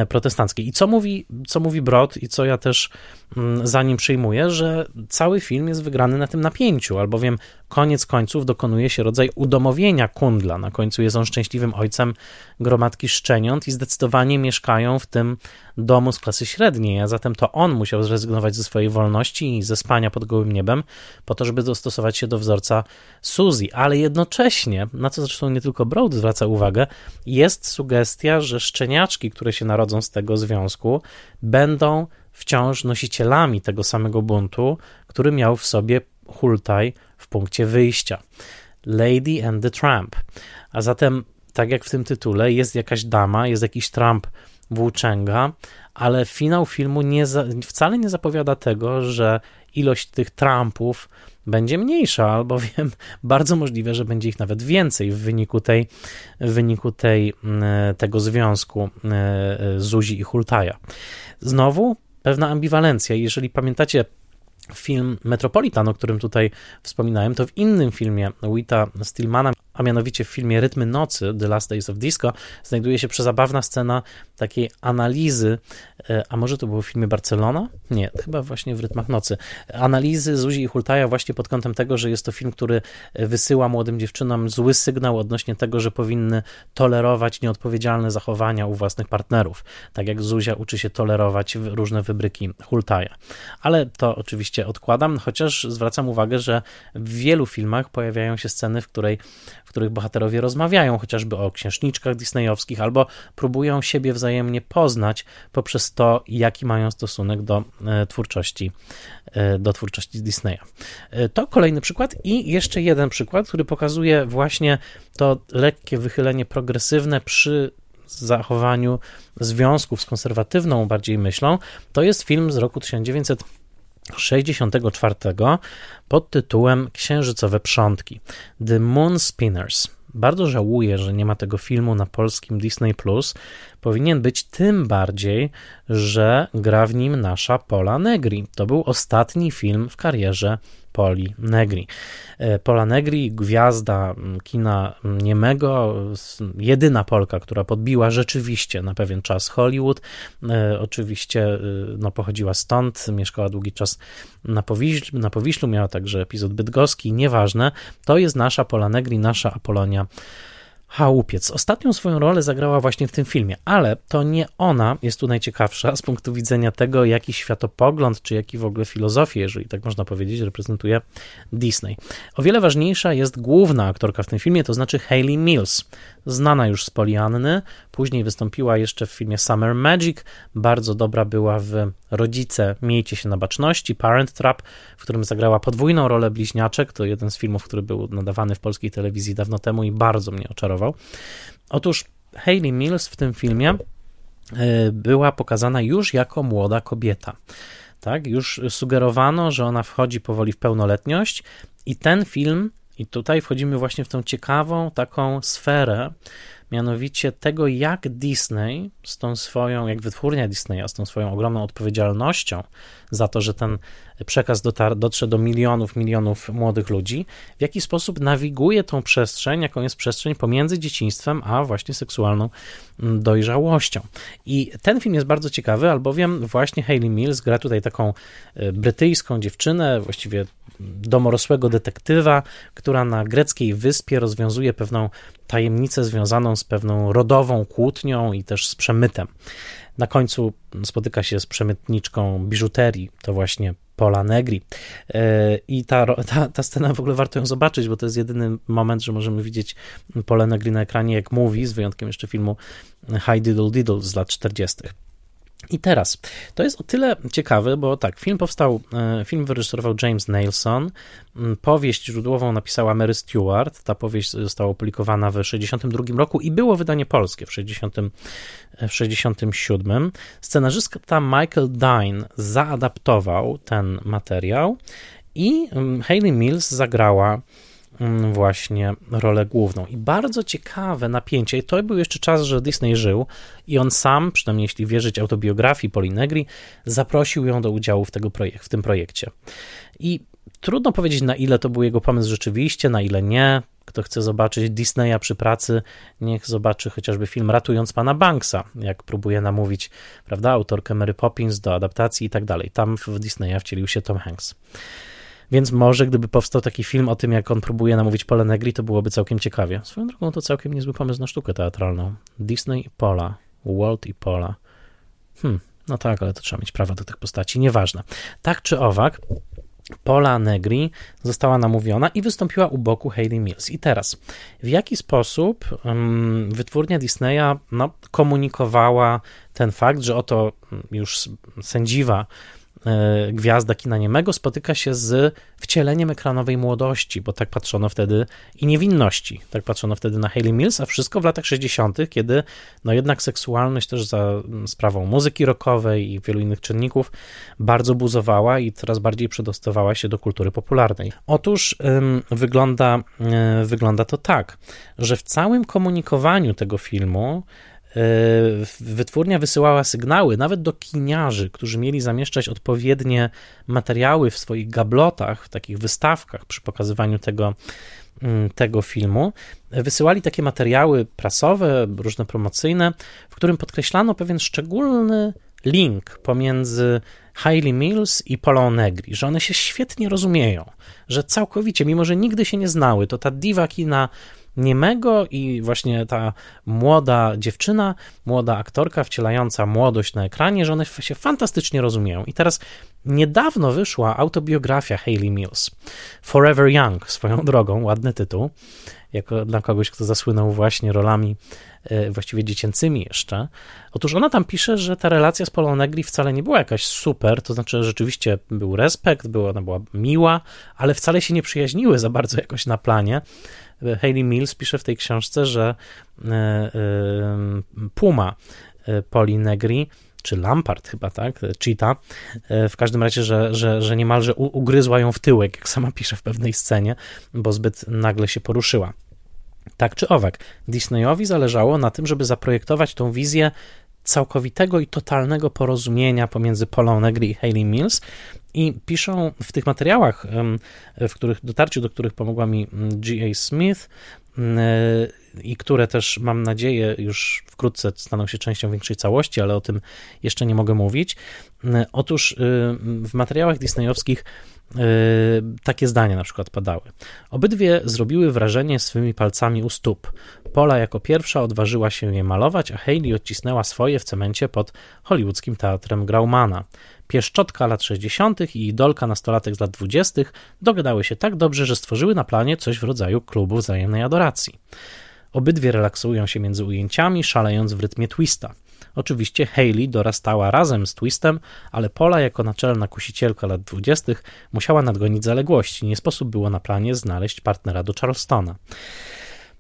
protestanckiej. I co mówi, co mówi Brod i co ja też mm, za nim przyjmuję, że cały film jest wygrany na tym napięciu, albowiem koniec końców dokonuje się rodzaj udomowienia Kundla. Na końcu jest on szczęśliwym ojcem gromadki szczeniąt i zdecydowanie mieszkają w tym domu z klasy średniej, a zatem to on musiał zrezygnować ze swojej wolności i ze spania pod gołym niebem po to, żeby dostosować się do wzorca Suzy, ale jednocześnie, na co zresztą nie tylko Broad zwraca uwagę, jest sugestia, że szczeniaczki, które się narodzą z tego związku, będą wciąż nosicielami tego samego buntu, który miał w sobie Hultaj w punkcie wyjścia. Lady and the Tramp. A zatem, tak jak w tym tytule, jest jakaś dama, jest jakiś Trump włóczęga, ale finał filmu nie za, wcale nie zapowiada tego, że ilość tych Trumpów będzie mniejsza, albowiem bardzo możliwe, że będzie ich nawet więcej w wyniku, tej, w wyniku tej, mm, tego związku e, e, Zuzi i Hultaja. Znowu pewna ambiwalencja. Jeżeli pamiętacie film Metropolitan, o którym tutaj wspominałem, to w innym filmie Wita Stillmana a mianowicie w filmie Rytmy Nocy, The Last Days of Disco, znajduje się przezabawna scena takiej analizy, e, a może to było w filmie Barcelona? Nie, chyba właśnie w Rytmach Nocy. Analizy Zuzi i Hultaja właśnie pod kątem tego, że jest to film, który wysyła młodym dziewczynom zły sygnał odnośnie tego, że powinny tolerować nieodpowiedzialne zachowania u własnych partnerów. Tak jak Zuzia uczy się tolerować różne wybryki Hultaja. Ale to oczywiście odkładam, chociaż zwracam uwagę, że w wielu filmach pojawiają się sceny, w której w których bohaterowie rozmawiają chociażby o księżniczkach disneyowskich albo próbują siebie wzajemnie poznać poprzez to, jaki mają stosunek do e, twórczości, e, do twórczości Disneya. E, to kolejny przykład i jeszcze jeden przykład, który pokazuje właśnie to lekkie wychylenie progresywne przy zachowaniu związków z konserwatywną bardziej myślą, to jest film z roku 1900 64 pod tytułem Księżycowe Przątki The Moon Spinners. Bardzo żałuję, że nie ma tego filmu na polskim Disney Plus. Powinien być tym bardziej, że gra w nim nasza Pola Negri. To był ostatni film w karierze Poli Negri. E, Pola Negri, gwiazda kina niemego, jedyna Polka, która podbiła rzeczywiście na pewien czas Hollywood. E, oczywiście e, no, pochodziła stąd, mieszkała długi czas na, Powiślu, na Powiślu, miała także epizod bydgoski, nieważne. To jest nasza Pola Negri, nasza Apolonia Chałupiec. Ostatnią swoją rolę zagrała właśnie w tym filmie, ale to nie ona jest tu najciekawsza z punktu widzenia tego, jaki światopogląd, czy jaki w ogóle filozofię, jeżeli tak można powiedzieć, reprezentuje Disney. O wiele ważniejsza jest główna aktorka w tym filmie, to znaczy Hayley Mills, znana już z Polianny, później wystąpiła jeszcze w filmie Summer Magic, bardzo dobra była w Rodzice, miejcie się na baczności, Parent Trap, w którym zagrała podwójną rolę bliźniaczek, to jeden z filmów, który był nadawany w polskiej telewizji dawno temu i bardzo mnie oczarował. Otóż Hayley Mills w tym filmie e, była pokazana już jako młoda kobieta. Tak, już sugerowano, że ona wchodzi powoli w pełnoletność, i ten film, i tutaj wchodzimy właśnie w tą ciekawą taką sferę, mianowicie tego, jak Disney z tą swoją, jak wytwórnia Disneya z tą swoją ogromną odpowiedzialnością za to, że ten przekaz dotar, dotrze do milionów, milionów młodych ludzi, w jaki sposób nawiguje tą przestrzeń, jaką jest przestrzeń pomiędzy dzieciństwem, a właśnie seksualną mm, dojrzałością. I ten film jest bardzo ciekawy, albowiem właśnie Hayley Mills gra tutaj taką e, brytyjską dziewczynę, właściwie domorosłego detektywa, która na greckiej wyspie rozwiązuje pewną tajemnicę związaną z pewną rodową kłótnią i też z przemytem. Na końcu spotyka się z przemytniczką biżuterii, to właśnie Pola Negri. E, I ta, ta, ta scena w ogóle warto ją zobaczyć, bo to jest jedyny moment, że możemy widzieć Pola Negri na ekranie, jak mówi, z wyjątkiem jeszcze filmu High Diddle Diddle z lat 40. I teraz, to jest o tyle ciekawe, bo tak, film powstał, e, film wyreżyserował James Nelson, mm, powieść źródłową napisała Mary Stewart, ta powieść została opublikowana w 1962 roku i było wydanie polskie w 1967. Scenarzysta Michael Dine zaadaptował ten materiał i mm, Hayley Mills zagrała właśnie rolę główną. I bardzo ciekawe napięcie, to był jeszcze czas, że Disney żył i on sam, przynajmniej jeśli wierzyć autobiografii Polinegri, zaprosił ją do udziału w, tego projek- w tym projekcie. I trudno powiedzieć, na ile to był jego pomysł rzeczywiście, na ile nie. Kto chce zobaczyć Disneya przy pracy, niech zobaczy chociażby film Ratując Pana Banksa, jak próbuje namówić, prawda, autorkę Mary Poppins do adaptacji i tak dalej. Tam w Disneya wcielił się Tom Hanks. Więc może gdyby powstał taki film o tym, jak on próbuje namówić Pola Negri, to byłoby całkiem ciekawie. Swoją drogą to całkiem niezły pomysł na sztukę teatralną. Disney i Pola, Walt i Pola. Hmm, no tak, ale to trzeba mieć prawa do tych postaci, nieważne. Tak czy owak, Pola Negri została namówiona i wystąpiła u boku Hayley Mills. I teraz, w jaki sposób um, wytwórnia Disneya no, komunikowała ten fakt, że oto już sędziwa gwiazda kina niemego spotyka się z wcieleniem ekranowej młodości, bo tak patrzono wtedy i niewinności, tak patrzono wtedy na Hayley Mills, a wszystko w latach 60., kiedy no jednak seksualność też za sprawą muzyki rockowej i wielu innych czynników bardzo buzowała i coraz bardziej przedostawała się do kultury popularnej. Otóż ym, wygląda, yy, wygląda to tak, że w całym komunikowaniu tego filmu E, wytwórnia wysyłała sygnały nawet do kiniarzy, którzy mieli zamieszczać odpowiednie materiały w swoich gablotach, w takich wystawkach przy pokazywaniu tego, mm, tego filmu. Wysyłali takie materiały prasowe, różne promocyjne, w którym podkreślano pewien szczególny link pomiędzy Hailey Mills i Polą Negri, że one się świetnie rozumieją, że całkowicie, mimo że nigdy się nie znały, to ta diwa kina niemego i właśnie ta młoda dziewczyna, młoda aktorka wcielająca młodość na ekranie, że one się fantastycznie rozumieją. I teraz niedawno wyszła autobiografia Hayley Mills, Forever Young, swoją drogą, ładny tytuł, jako dla kogoś, kto zasłynął właśnie rolami e, właściwie dziecięcymi jeszcze. Otóż ona tam pisze, że ta relacja z Polą Negri wcale nie była jakaś super, to znaczy rzeczywiście był respekt, była, ona była miła, ale wcale się nie przyjaźniły za bardzo jakoś na planie. Hayley Mills pisze w tej książce, że e, e, Puma e, Poli Negri czy Lampard chyba, tak, Cheetah, w każdym razie, że, że, że niemalże ugryzła ją w tyłek, jak sama pisze w pewnej scenie, bo zbyt nagle się poruszyła. Tak czy owak, Disneyowi zależało na tym, żeby zaprojektować tą wizję całkowitego i totalnego porozumienia pomiędzy Polą Negri i Hayley Mills i piszą w tych materiałach, w których dotarciu do których pomogła mi G.A. Smith i które też mam nadzieję już wkrótce staną się częścią większej całości, ale o tym jeszcze nie mogę mówić. Otóż w materiałach disneyowskich takie zdania na przykład padały. Obydwie zrobiły wrażenie swymi palcami u stóp. Pola jako pierwsza odważyła się je malować, a Hayley odcisnęła swoje w cemencie pod hollywoodzkim teatrem Graumana. Pieszczotka lat 60. i idolka nastolatek z lat 20. dogadały się tak dobrze, że stworzyły na planie coś w rodzaju klubu wzajemnej adoracji. Obydwie relaksują się między ujęciami, szalejąc w rytmie twista. Oczywiście Hayley dorastała razem z Twistem, ale Pola jako naczelna kusicielka lat dwudziestych musiała nadgonić zaległości. Nie sposób było na planie znaleźć partnera do Charlestona.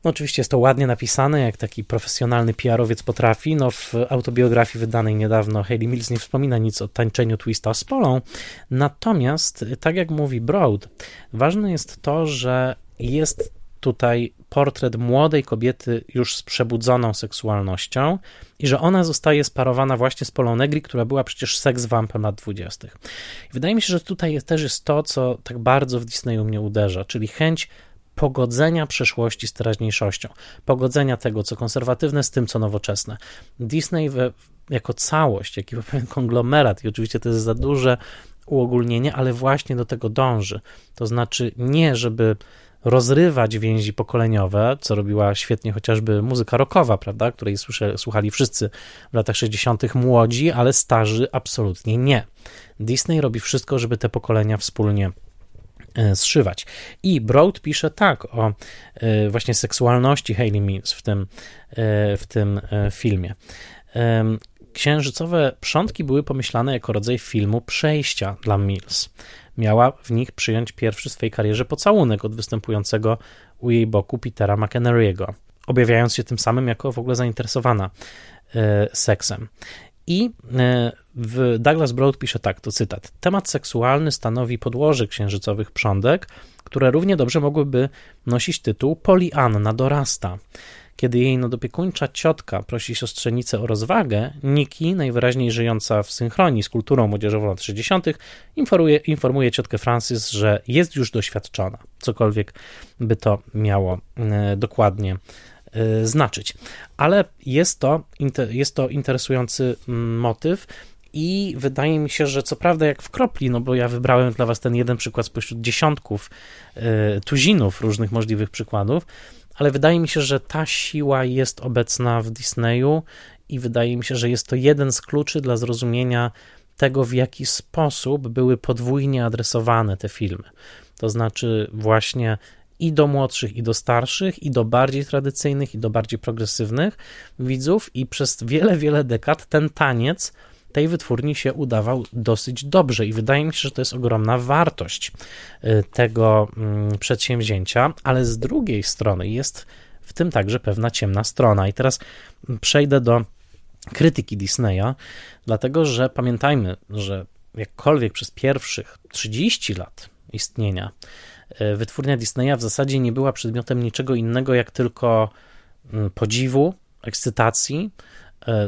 No oczywiście jest to ładnie napisane, jak taki profesjonalny PR-owiec potrafi. No w autobiografii wydanej niedawno Hayley Mills nie wspomina nic o tańczeniu Twista z Polą. Natomiast, tak jak mówi Broad, ważne jest to, że jest tutaj portret młodej kobiety już z przebudzoną seksualnością i że ona zostaje sparowana właśnie z Polą która była przecież seks-wampem lat dwudziestych. Wydaje mi się, że tutaj też jest to, co tak bardzo w Disneyu mnie uderza, czyli chęć pogodzenia przeszłości z teraźniejszością, pogodzenia tego, co konserwatywne, z tym, co nowoczesne. Disney we, jako całość, jaki pewien konglomerat, i oczywiście to jest za duże uogólnienie, ale właśnie do tego dąży. To znaczy nie, żeby rozrywać więzi pokoleniowe, co robiła świetnie chociażby muzyka rockowa, prawda, której słuchali wszyscy w latach 60. młodzi, ale starzy absolutnie nie. Disney robi wszystko, żeby te pokolenia wspólnie e, zszywać. I Broad pisze tak o e, właśnie seksualności Hayley Mills w tym, e, w tym filmie. Księżycowe przątki były pomyślane jako rodzaj filmu przejścia dla Mills miała w nich przyjąć pierwszy w swojej karierze pocałunek od występującego u jej boku Petera McHenry'ego, objawiając się tym samym jako w ogóle zainteresowana e, seksem. I e, w Douglas Broad pisze tak, to cytat. Temat seksualny stanowi podłoże księżycowych prządek, które równie dobrze mogłyby nosić tytuł Polianna dorasta. Kiedy jej nadopiekuńcza ciotka prosi siostrzenicę o rozwagę, Niki, najwyraźniej żyjąca w synchronii z kulturą młodzieżową lat 60., informuje, informuje ciotkę Francis, że jest już doświadczona, cokolwiek by to miało e, dokładnie e, znaczyć. Ale jest to, jest to interesujący mm, motyw. I wydaje mi się, że co prawda jak w kropli, no bo ja wybrałem dla Was ten jeden przykład spośród dziesiątków, y, tuzinów różnych możliwych przykładów, ale wydaje mi się, że ta siła jest obecna w Disneyu i wydaje mi się, że jest to jeden z kluczy dla zrozumienia tego, w jaki sposób były podwójnie adresowane te filmy. To znaczy, właśnie i do młodszych, i do starszych, i do bardziej tradycyjnych, i do bardziej progresywnych widzów, i przez wiele, wiele dekad ten taniec tej wytwórni się udawał dosyć dobrze i wydaje mi się, że to jest ogromna wartość y, tego mm, przedsięwzięcia, ale z drugiej strony jest w tym także pewna ciemna strona. I teraz przejdę do krytyki Disneya, dlatego że pamiętajmy, że jakkolwiek przez pierwszych 30 lat istnienia y, wytwórnia Disneya w zasadzie nie była przedmiotem niczego innego jak tylko mm, podziwu, ekscytacji,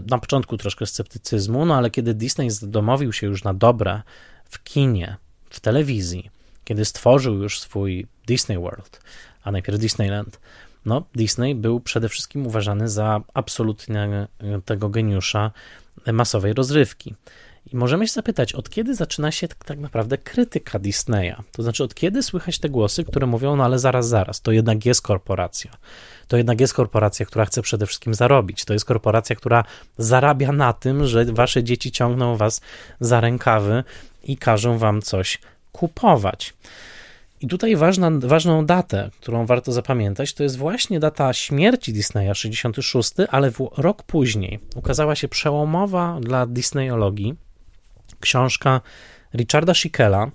na początku troszkę sceptycyzmu, no ale kiedy Disney zdomowił się już na dobre w kinie, w telewizji, kiedy stworzył już swój Disney World, a najpierw Disneyland, no Disney był przede wszystkim uważany za absolutnego geniusza masowej rozrywki. I możemy się zapytać, od kiedy zaczyna się tak, naprawdę krytyka Disneya? To znaczy, od kiedy słychać te głosy, które mówią, no ale zaraz, zaraz, to jednak jest korporacja. To jednak jest korporacja, która chce przede wszystkim zarobić. To jest korporacja, która zarabia na tym, że wasze dzieci ciągną was za rękawy i każą wam coś kupować. I tutaj ważna, ważną datę, którą warto zapamiętać, to jest właśnie data śmierci Disneya, 66, ale w, rok później ukazała się przełomowa dla Disneyologii książka Richarda Schickela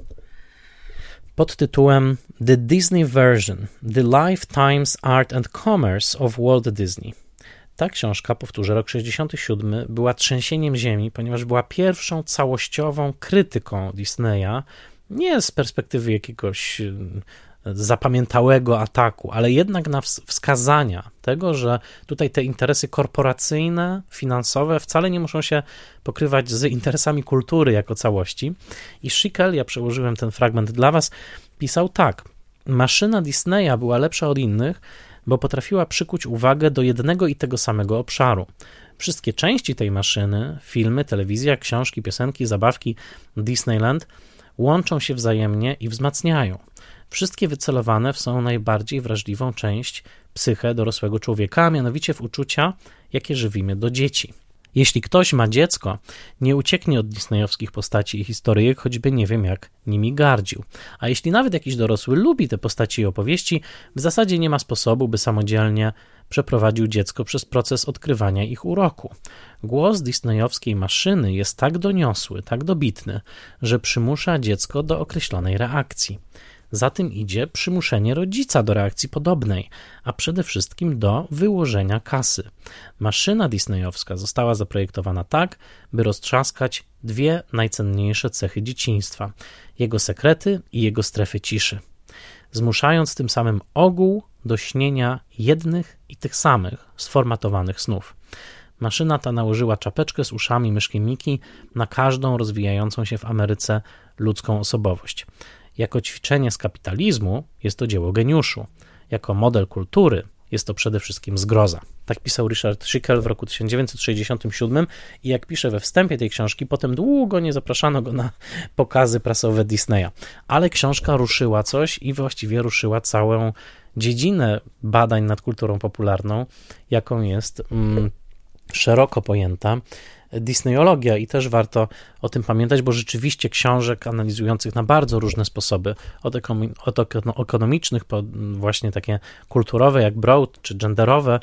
pod tytułem The Disney Version: The Lifetimes Art and Commerce of Walt Disney. Ta książka, powtórzę, rok 67, była trzęsieniem ziemi, ponieważ była pierwszą całościową krytyką Disneya, nie z perspektywy jakiegoś zapamiętałego ataku, ale jednak na wskazania tego, że tutaj te interesy korporacyjne, finansowe wcale nie muszą się pokrywać z interesami kultury jako całości. I Schickel, ja przełożyłem ten fragment dla Was, pisał tak: Maszyna Disneya była lepsza od innych, bo potrafiła przykuć uwagę do jednego i tego samego obszaru. Wszystkie części tej maszyny filmy, telewizja, książki, piosenki, zabawki, Disneyland łączą się wzajemnie i wzmacniają. Wszystkie wycelowane w są najbardziej wrażliwą część psychę dorosłego człowieka, a mianowicie w uczucia, jakie żywimy do dzieci. Jeśli ktoś ma dziecko, nie ucieknie od disneyowskich postaci i historyjek, choćby nie wiem jak nimi gardził. A jeśli nawet jakiś dorosły lubi te postaci i opowieści, w zasadzie nie ma sposobu, by samodzielnie przeprowadził dziecko przez proces odkrywania ich uroku. Głos disneyowskiej maszyny jest tak doniosły, tak dobitny, że przymusza dziecko do określonej reakcji. Za tym idzie przymuszenie rodzica do reakcji podobnej, a przede wszystkim do wyłożenia kasy. Maszyna disneyowska została zaprojektowana tak, by roztrzaskać dwie najcenniejsze cechy dzieciństwa: jego sekrety i jego strefy ciszy, zmuszając tym samym ogół do śnienia jednych i tych samych sformatowanych snów. Maszyna ta nałożyła czapeczkę z uszami myszki Miki na każdą rozwijającą się w Ameryce ludzką osobowość. Jako ćwiczenie z kapitalizmu jest to dzieło geniuszu. Jako model kultury jest to przede wszystkim zgroza. Tak pisał Richard Schickel w roku 1967 i jak pisze we wstępie tej książki, potem długo nie zapraszano go na pokazy prasowe Disneya. Ale książka ruszyła coś i właściwie ruszyła całą dziedzinę badań nad kulturą popularną, jaką jest mm, szeroko pojęta Disneyologia i też warto o tym pamiętać, bo rzeczywiście książek analizujących na bardzo różne sposoby, od, od ekonomicznych po właśnie takie kulturowe jak Broad, czy, genderowe,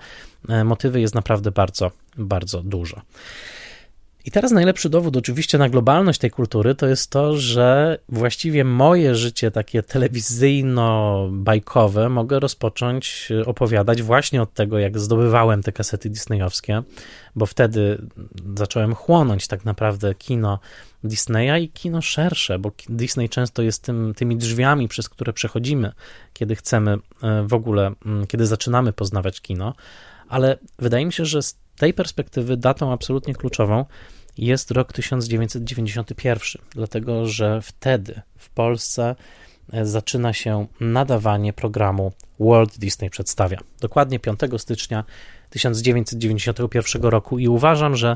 e, motywy jest naprawdę bardzo, bardzo dużo. I teraz najlepszy dowód oczywiście na globalność tej kultury to jest to, że właściwie moje życie takie telewizyjno-bajkowe mogę rozpocząć opowiadać właśnie od tego, jak zdobywałem te kasety disneyowskie, bo wtedy zacząłem chłonąć tak naprawdę kino Disneya i kino szersze, bo Disney często jest tym, tymi drzwiami, przez które przechodzimy, kiedy chcemy e, w ogóle, mm, kiedy zaczynamy poznawać kino, ale wydaje mi się, że z tej perspektywy datą absolutnie kluczową jest rok 1991, dlatego że wtedy w Polsce e, zaczyna się nadawanie programu Walt Disney Przedstawia. Dokładnie 5 stycznia 1991 roku i uważam, że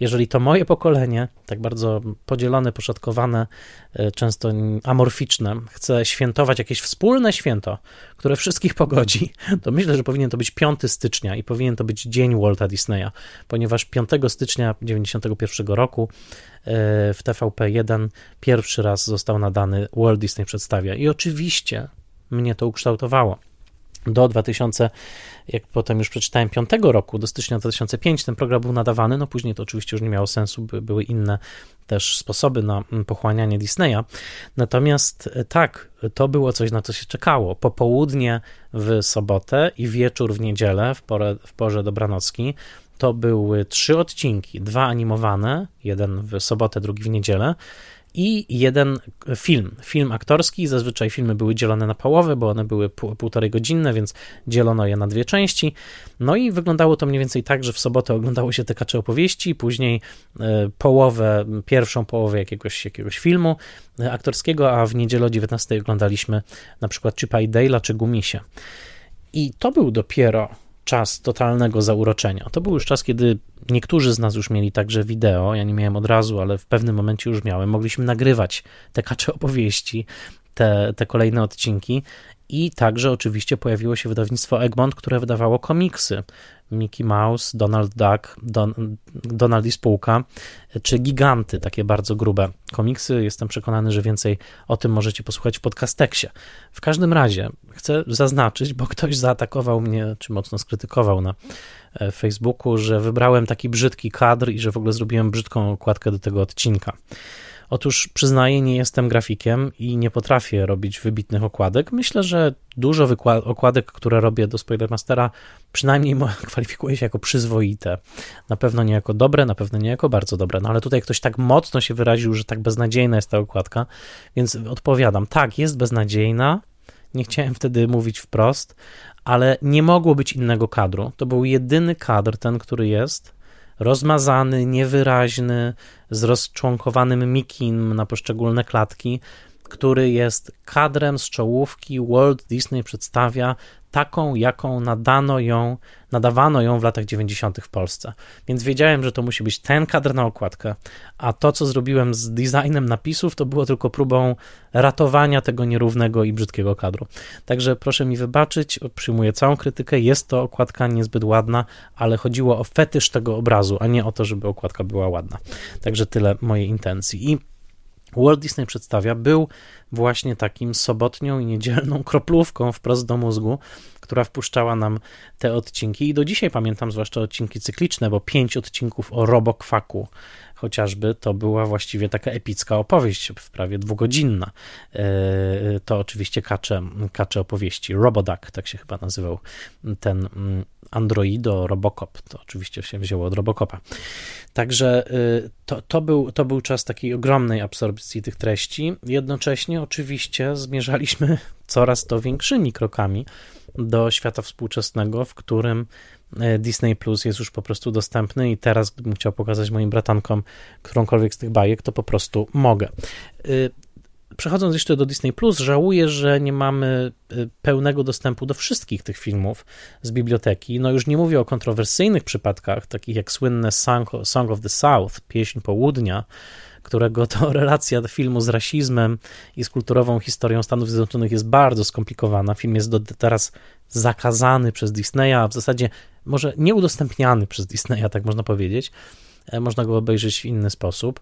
jeżeli to moje pokolenie, tak bardzo podzielone, poszatkowane, e, często amorficzne, chce świętować jakieś wspólne święto, które wszystkich pogodzi, to myślę, że powinien to być 5 stycznia i powinien to być dzień Walta Disneya, ponieważ 5 stycznia 1991 roku e, w TVP1 pierwszy raz został nadany Walt Disney Przedstawia. I oczywiście mnie to ukształtowało do 2000, jak potem już przeczytałem, 5 roku, do stycznia 2005 ten program był nadawany, no później to oczywiście już nie miało sensu, by, były inne też sposoby na mm, pochłanianie Disneya. Natomiast e, tak, to było coś, na co się czekało. Popołudnie w sobotę i wieczór w niedzielę, w, porę, w porze dobranocki, to były trzy odcinki, dwa animowane, jeden w sobotę, drugi w niedzielę i jeden film, film aktorski. Zazwyczaj filmy były dzielone na połowę, bo one były pół, półtorej godzinne, więc dzielono je na dwie części. No i wyglądało to mniej więcej tak, że w sobotę oglądało się te kacze opowieści, później e, połowę, pierwszą połowę jakiegoś, jakiegoś filmu e, aktorskiego, a w niedzielę o 19 oglądaliśmy na przykład Chipa i Dale'a czy Gumisie. I to był dopiero czas totalnego zauroczenia. To był już czas, kiedy niektórzy z nas już mieli także wideo. Ja nie miałem od razu, ale w pewnym momencie już miałem. Mogliśmy nagrywać te kacze opowieści, te, te kolejne odcinki. I także oczywiście pojawiło się wydawnictwo Egmont, które wydawało komiksy. Mickey Mouse, Donald Duck, Don, Donald i spółka, czy Giganty, takie bardzo grube komiksy. Jestem przekonany, że więcej o tym możecie posłuchać w podcasteksie. W każdym razie chcę zaznaczyć, bo ktoś zaatakował mnie, czy mocno skrytykował na e, Facebooku, że wybrałem taki brzydki kadr i że w ogóle zrobiłem brzydką okładkę do tego odcinka. Otóż przyznaję, nie jestem grafikiem i nie potrafię robić wybitnych okładek. Myślę, że dużo okładek, które robię do Spoilermastera, przynajmniej kwalifikuje się jako przyzwoite. Na pewno nie jako dobre, na pewno nie jako bardzo dobre. No ale tutaj ktoś tak mocno się wyraził, że tak beznadziejna jest ta okładka, więc odpowiadam, tak, jest beznadziejna. Nie chciałem wtedy mówić wprost, ale nie mogło być innego kadru. To był jedyny kadr, ten, który jest rozmazany, niewyraźny, z rozczłonkowanym mikim na poszczególne klatki, który jest kadrem z czołówki Walt Disney przedstawia taką, jaką nadano ją, nadawano ją w latach 90. w Polsce. Więc wiedziałem, że to musi być ten kadr na okładkę, a to, co zrobiłem z designem napisów, to było tylko próbą ratowania tego nierównego i brzydkiego kadru. Także proszę mi wybaczyć, przyjmuję całą krytykę, jest to okładka niezbyt ładna, ale chodziło o fetysz tego obrazu, a nie o to, żeby okładka była ładna. Także tyle mojej intencji. I Walt Disney przedstawia, był właśnie takim sobotnią i niedzielną kroplówką wprost do mózgu, która wpuszczała nam te odcinki. I do dzisiaj pamiętam zwłaszcza odcinki cykliczne, bo pięć odcinków o Robokwaku chociażby to była właściwie taka epicka opowieść, prawie dwugodzinna. E, to oczywiście kacze, kacze opowieści. Roboduck, tak się chyba nazywał ten mm, Androido Robocop. To oczywiście się wzięło od Robocopa. Także y, to, to, był, to był czas takiej ogromnej absorpcji tych treści. Jednocześnie oczywiście zmierzaliśmy coraz to większymi krokami do świata współczesnego, w którym e, Disney Plus jest już po prostu dostępny i teraz, gdybym chciał pokazać moim bratankom którąkolwiek z tych bajek, to po prostu mogę. Y, przechodząc jeszcze do Disney Plus, żałuję, że nie mamy y, pełnego dostępu do wszystkich tych filmów z biblioteki. No już nie mówię o kontrowersyjnych przypadkach, takich jak słynne Song, Song of the South, pieśń południa, którego to relacja filmu z rasizmem i z kulturową historią Stanów Zjednoczonych jest bardzo skomplikowana. Film jest do teraz zakazany przez Disneya, a w zasadzie może nieudostępniany przez Disneya, tak można powiedzieć. E, można go obejrzeć w inny sposób.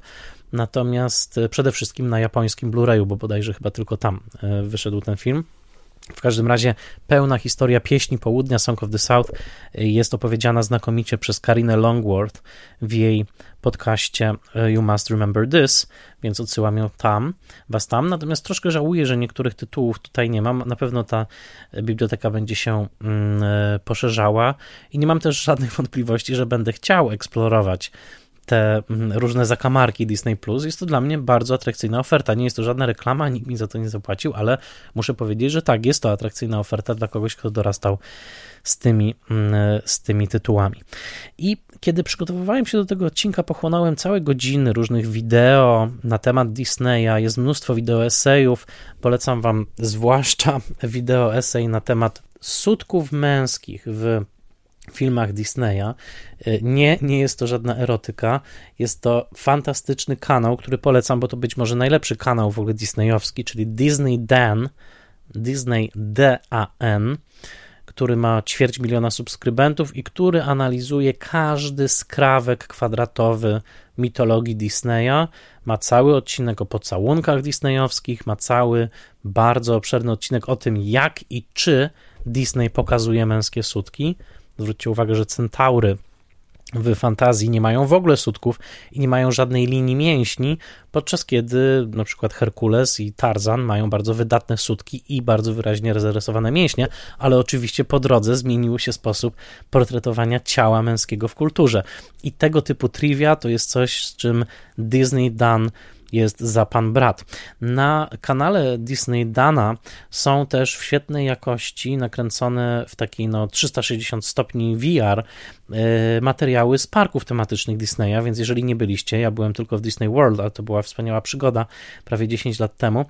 Natomiast e, przede wszystkim na japońskim Blu-rayu, bo bodajże chyba tylko tam e, wyszedł ten film. W każdym razie pełna historia pieśni południa Song of the South jest opowiedziana znakomicie przez Karinę Longworth w jej podcaście e, You Must Remember This, więc odsyłam ją tam, was tam. Natomiast troszkę żałuję, że niektórych tytułów tutaj nie mam. Na pewno ta biblioteka będzie się mm, poszerzała i nie mam też żadnych wątpliwości, że będę chciał eksplorować te mm, różne zakamarki Disney Plus. Jest to dla mnie bardzo atrakcyjna oferta. Nie jest to żadna reklama, nikt mi za to nie zapłacił, ale muszę powiedzieć, że tak, jest to atrakcyjna oferta dla kogoś, kto dorastał z tymi, mm, z tymi tytułami. I kiedy przygotowywałem się do tego odcinka, pochłonąłem całe godziny różnych wideo na temat Disneya. Jest mnóstwo wideo esejów. Polecam Wam zwłaszcza wideo esej na temat sutków męskich w filmach Disneya. E, nie, nie jest to żadna erotyka. Jest to fantastyczny kanał, który polecam, bo to być może najlepszy kanał w ogóle disneyowski, czyli Disney Dan, Disney D-A-N, który ma ćwierć miliona subskrybentów i który analizuje każdy skrawek kwadratowy mitologii Disneya. Ma cały odcinek o pocałunkach disneyowskich, ma cały bardzo obszerny odcinek o tym, jak i czy Disney pokazuje męskie sutki. Zwróćcie uwagę, że centaury w fantazji nie mają w ogóle sutków i nie mają żadnej linii mięśni, podczas kiedy na przykład Herkules i Tarzan mają bardzo wydatne sutki i bardzo wyraźnie zarysowane mięśnie, ale oczywiście po drodze zmienił się sposób portretowania ciała męskiego w kulturze. I tego typu trivia to jest coś, z czym Disney Dan jest za pan brat. Na kanale Disney Dana są też w świetnej jakości nakręcone w takiej no 360 stopni VR y, materiały z parków tematycznych Disneya, więc jeżeli nie byliście, ja byłem tylko w Disney World, ale to była wspaniała przygoda prawie 10 lat temu.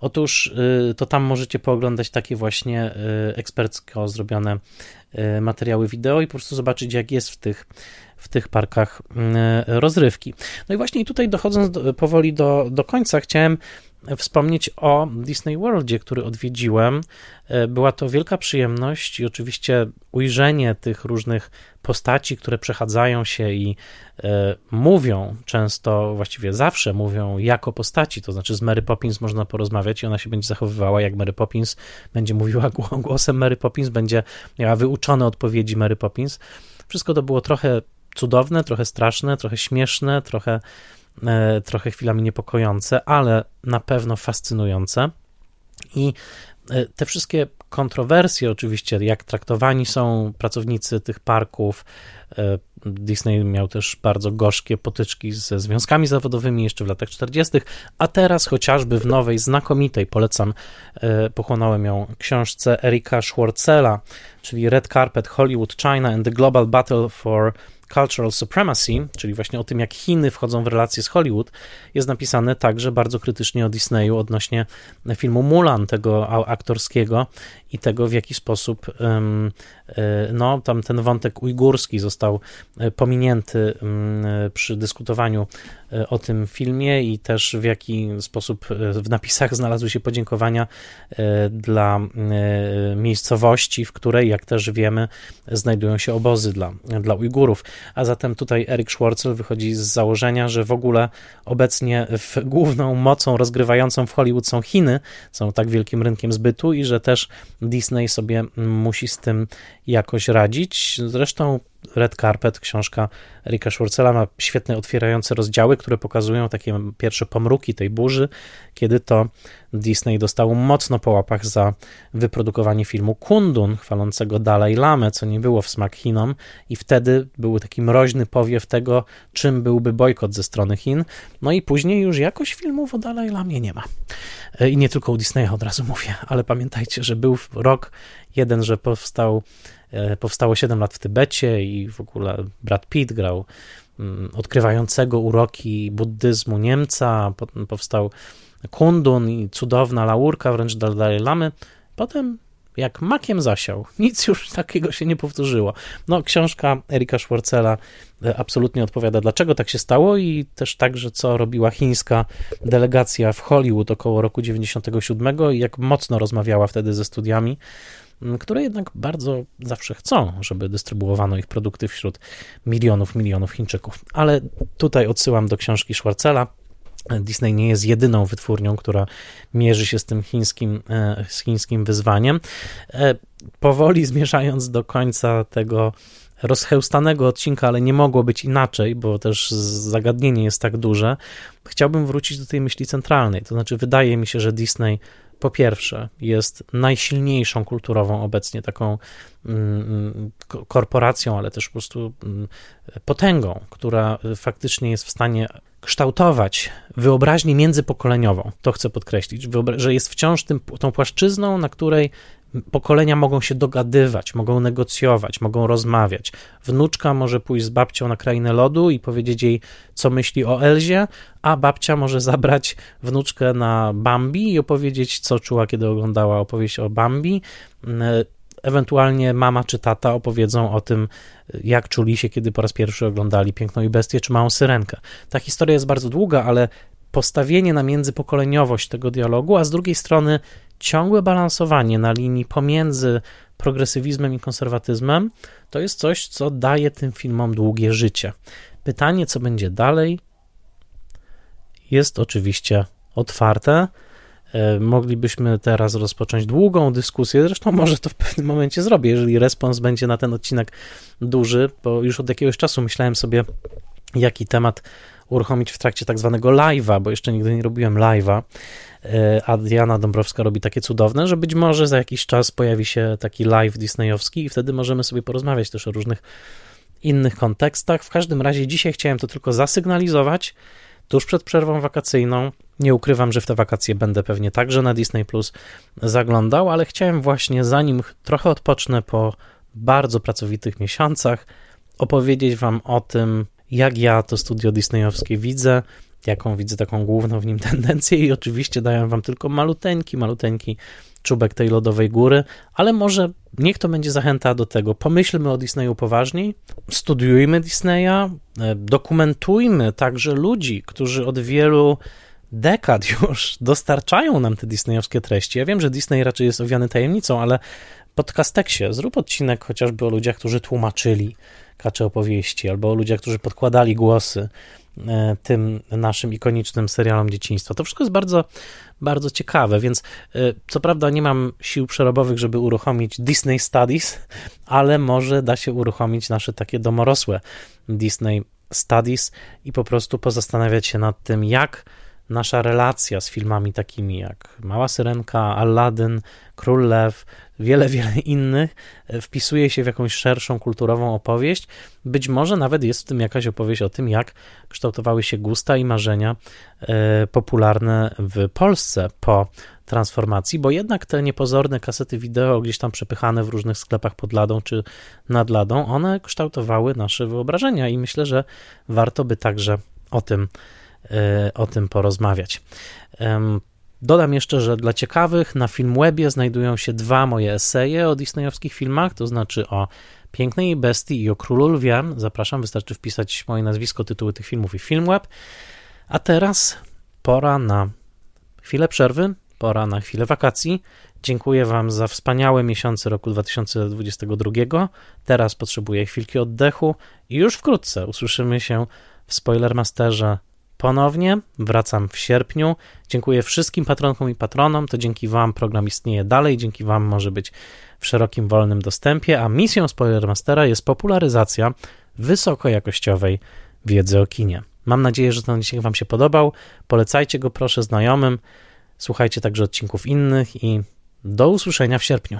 Otóż y, to tam możecie pooglądać takie właśnie y, ekspercko zrobione materiały wideo i po prostu zobaczyć jak jest w tych w tych parkach mm, rozrywki. No i właśnie tutaj dochodząc do, powoli do, do końca, chciałem wspomnieć o Disney Worldzie, który odwiedziłem. E, była to wielka przyjemność i oczywiście ujrzenie tych różnych postaci, które przechadzają się i e, mówią często, właściwie zawsze mówią jako postaci, to znaczy z Mary Poppins można porozmawiać i ona się będzie zachowywała jak Mary Poppins, będzie mówiła głosem Mary Poppins, będzie miała wyuczone odpowiedzi Mary Poppins. Wszystko to było trochę cudowne, trochę straszne, trochę śmieszne, trochę, e, trochę chwilami niepokojące, ale na pewno fascynujące. I e, te wszystkie kontrowersje, oczywiście, jak traktowani są pracownicy tych parków. E, Disney miał też bardzo gorzkie potyczki ze związkami zawodowymi jeszcze w latach 40., a teraz chociażby w nowej, znakomitej, polecam, pochłonąłem ją książce Erika Schwarzela, czyli Red Carpet Hollywood China and the Global Battle for Cultural Supremacy, czyli właśnie o tym, jak Chiny wchodzą w relacje z Hollywood, jest napisane także bardzo krytycznie o Disneyu odnośnie filmu Mulan, tego aktorskiego i tego, w jaki sposób e, no, tam ten wątek ujgurski został e, pominięty przy dyskutowaniu e, o tym filmie i też w jaki sposób w napisach znalazły się podziękowania dla miejscowości, w której, jak też wiemy, znajdują się obozy dla, dla Ujgurów. A zatem tutaj Eric Schwartzel wychodzi z założenia, że w ogóle obecnie główną mocą rozgrywającą w Hollywood są Chiny, są tak wielkim rynkiem zbytu i że też Disney sobie musi z tym jakoś radzić. Zresztą Red Carpet, książka Erika Schwartzela ma świetne otwierające rozdziały, które pokazują takie pierwsze pomruki tej burzy, kiedy to Disney dostał mocno po łapach za wyprodukowanie filmu Kundun, chwalącego Dalai Lamę, co nie było w smak Chinom i wtedy był taki mroźny powiew tego, czym byłby bojkot ze strony Chin. No i później już jakoś filmów o Dalai Lamie nie ma. E, I nie tylko u Disneya od razu mówię, ale pamiętajcie, że był rok jeden, że powstał E, powstało 7 lat w Tybecie i w ogóle Brad Pitt grał mm, odkrywającego uroki buddyzmu Niemca, potem powstał Kundun i cudowna laurka wręcz Dalai Lamy. Potem jak makiem zasiał. Nic już takiego się nie powtórzyło. No, książka Erika Schwarzela e, absolutnie odpowiada, dlaczego tak się stało i też także, co robiła chińska delegacja w Hollywood około roku 97 i jak mocno rozmawiała wtedy ze studiami które jednak bardzo zawsze chcą, żeby dystrybuowano ich produkty wśród milionów, milionów Chińczyków. Ale tutaj odsyłam do książki Schwarzela. Disney nie jest jedyną wytwórnią, która mierzy się z tym chińskim, e, z chińskim wyzwaniem. E, powoli zmierzając do końca tego rozchełstanego odcinka, ale nie mogło być inaczej, bo też zagadnienie jest tak duże, chciałbym wrócić do tej myśli centralnej. To znaczy, wydaje mi się, że Disney po pierwsze jest najsilniejszą kulturową obecnie taką mm, korporacją, ale też po prostu mm, potęgą, która faktycznie jest w stanie kształtować wyobraźnię międzypokoleniową. To chcę podkreślić, że jest wciąż tym, tą płaszczyzną, na której pokolenia mogą się dogadywać, mogą negocjować, mogą rozmawiać. Wnuczka może pójść z babcią na krainę lodu i powiedzieć jej, co myśli o Elzie, a babcia może zabrać wnuczkę na Bambi i opowiedzieć, co czuła, kiedy oglądała opowieść o Bambi. Ewentualnie mama czy tata opowiedzą o tym, jak czuli się, kiedy po raz pierwszy oglądali Piękną i Bestię czy Małą Syrenkę. Ta historia jest bardzo długa, ale postawienie na międzypokoleniowość tego dialogu, a z drugiej strony ciągłe balansowanie na linii pomiędzy progresywizmem i konserwatyzmem, to jest coś, co daje tym filmom długie życie. Pytanie, co będzie dalej, jest oczywiście otwarte. E, moglibyśmy teraz rozpocząć długą dyskusję, zresztą może to w pewnym momencie zrobię, jeżeli respons będzie na ten odcinek duży, bo już od jakiegoś czasu myślałem sobie, jaki temat uruchomić w trakcie tak zwanego live'a, bo jeszcze nigdy nie robiłem live'a, e, a Diana Dąbrowska robi takie cudowne, że być może za jakiś czas pojawi się taki live disneyowski i wtedy możemy sobie porozmawiać też o różnych innych kontekstach. W każdym razie dzisiaj chciałem to tylko zasygnalizować tuż przed przerwą wakacyjną. Nie ukrywam, że w te wakacje będę pewnie także na Disney Plus zaglądał, ale chciałem właśnie zanim trochę odpocznę po bardzo pracowitych miesiącach, opowiedzieć Wam o tym, jak ja to studio disneyowskie widzę, jaką widzę taką główną w nim tendencję i oczywiście daję wam tylko maluteńki, maluteńki czubek tej lodowej góry, ale może niech to będzie zachęta do tego. Pomyślmy o Disneyu poważniej, studiujmy Disneya, e, dokumentujmy także ludzi, którzy od wielu dekad już dostarczają nam te disneyowskie treści. Ja wiem, że Disney raczej jest owiany tajemnicą, ale podcasteksie zrób odcinek chociażby o ludziach, którzy tłumaczyli kacze opowieści, albo o ludziach, którzy podkładali głosy e, tym naszym ikonicznym serialom dzieciństwa. To wszystko jest bardzo, bardzo ciekawe, więc e, co prawda nie mam sił przerobowych, żeby uruchomić Disney Studies, ale może da się uruchomić nasze takie domorosłe Disney Studies i po prostu pozastanawiać się nad tym, jak nasza relacja z filmami takimi jak Mała Syrenka, Aladdin, Król Lew, wiele, wiele innych e, wpisuje się w jakąś szerszą kulturową opowieść. Być może nawet jest w tym jakaś opowieść o tym, jak kształtowały się gusta i marzenia e, popularne w Polsce po transformacji, bo jednak te niepozorne kasety wideo gdzieś tam przepychane w różnych sklepach pod ladą czy nad ladą, one kształtowały nasze wyobrażenia i myślę, że warto by także o tym o tym porozmawiać. Dodam jeszcze, że dla ciekawych na Filmwebie znajdują się dwa moje eseje o disneyowskich filmach, to znaczy o Pięknej Bestii i o Królu Lwie. Zapraszam, wystarczy wpisać moje nazwisko, tytuły tych filmów i Filmweb. A teraz pora na chwilę przerwy, pora na chwilę wakacji. Dziękuję Wam za wspaniałe miesiące roku 2022. Teraz potrzebuję chwilki oddechu i już wkrótce usłyszymy się w Spoilermasterze ponownie. Wracam w sierpniu. Dziękuję wszystkim patronkom i patronom. To dzięki Wam program istnieje dalej, dzięki Wam może być w szerokim, wolnym dostępie. A misją Spoilermastera jest popularyzacja wysokojakościowej wiedzy o kinie. Mam nadzieję, że ten odcinek Wam się podobał. Polecajcie go proszę znajomym. Słuchajcie także odcinków innych i do usłyszenia w sierpniu.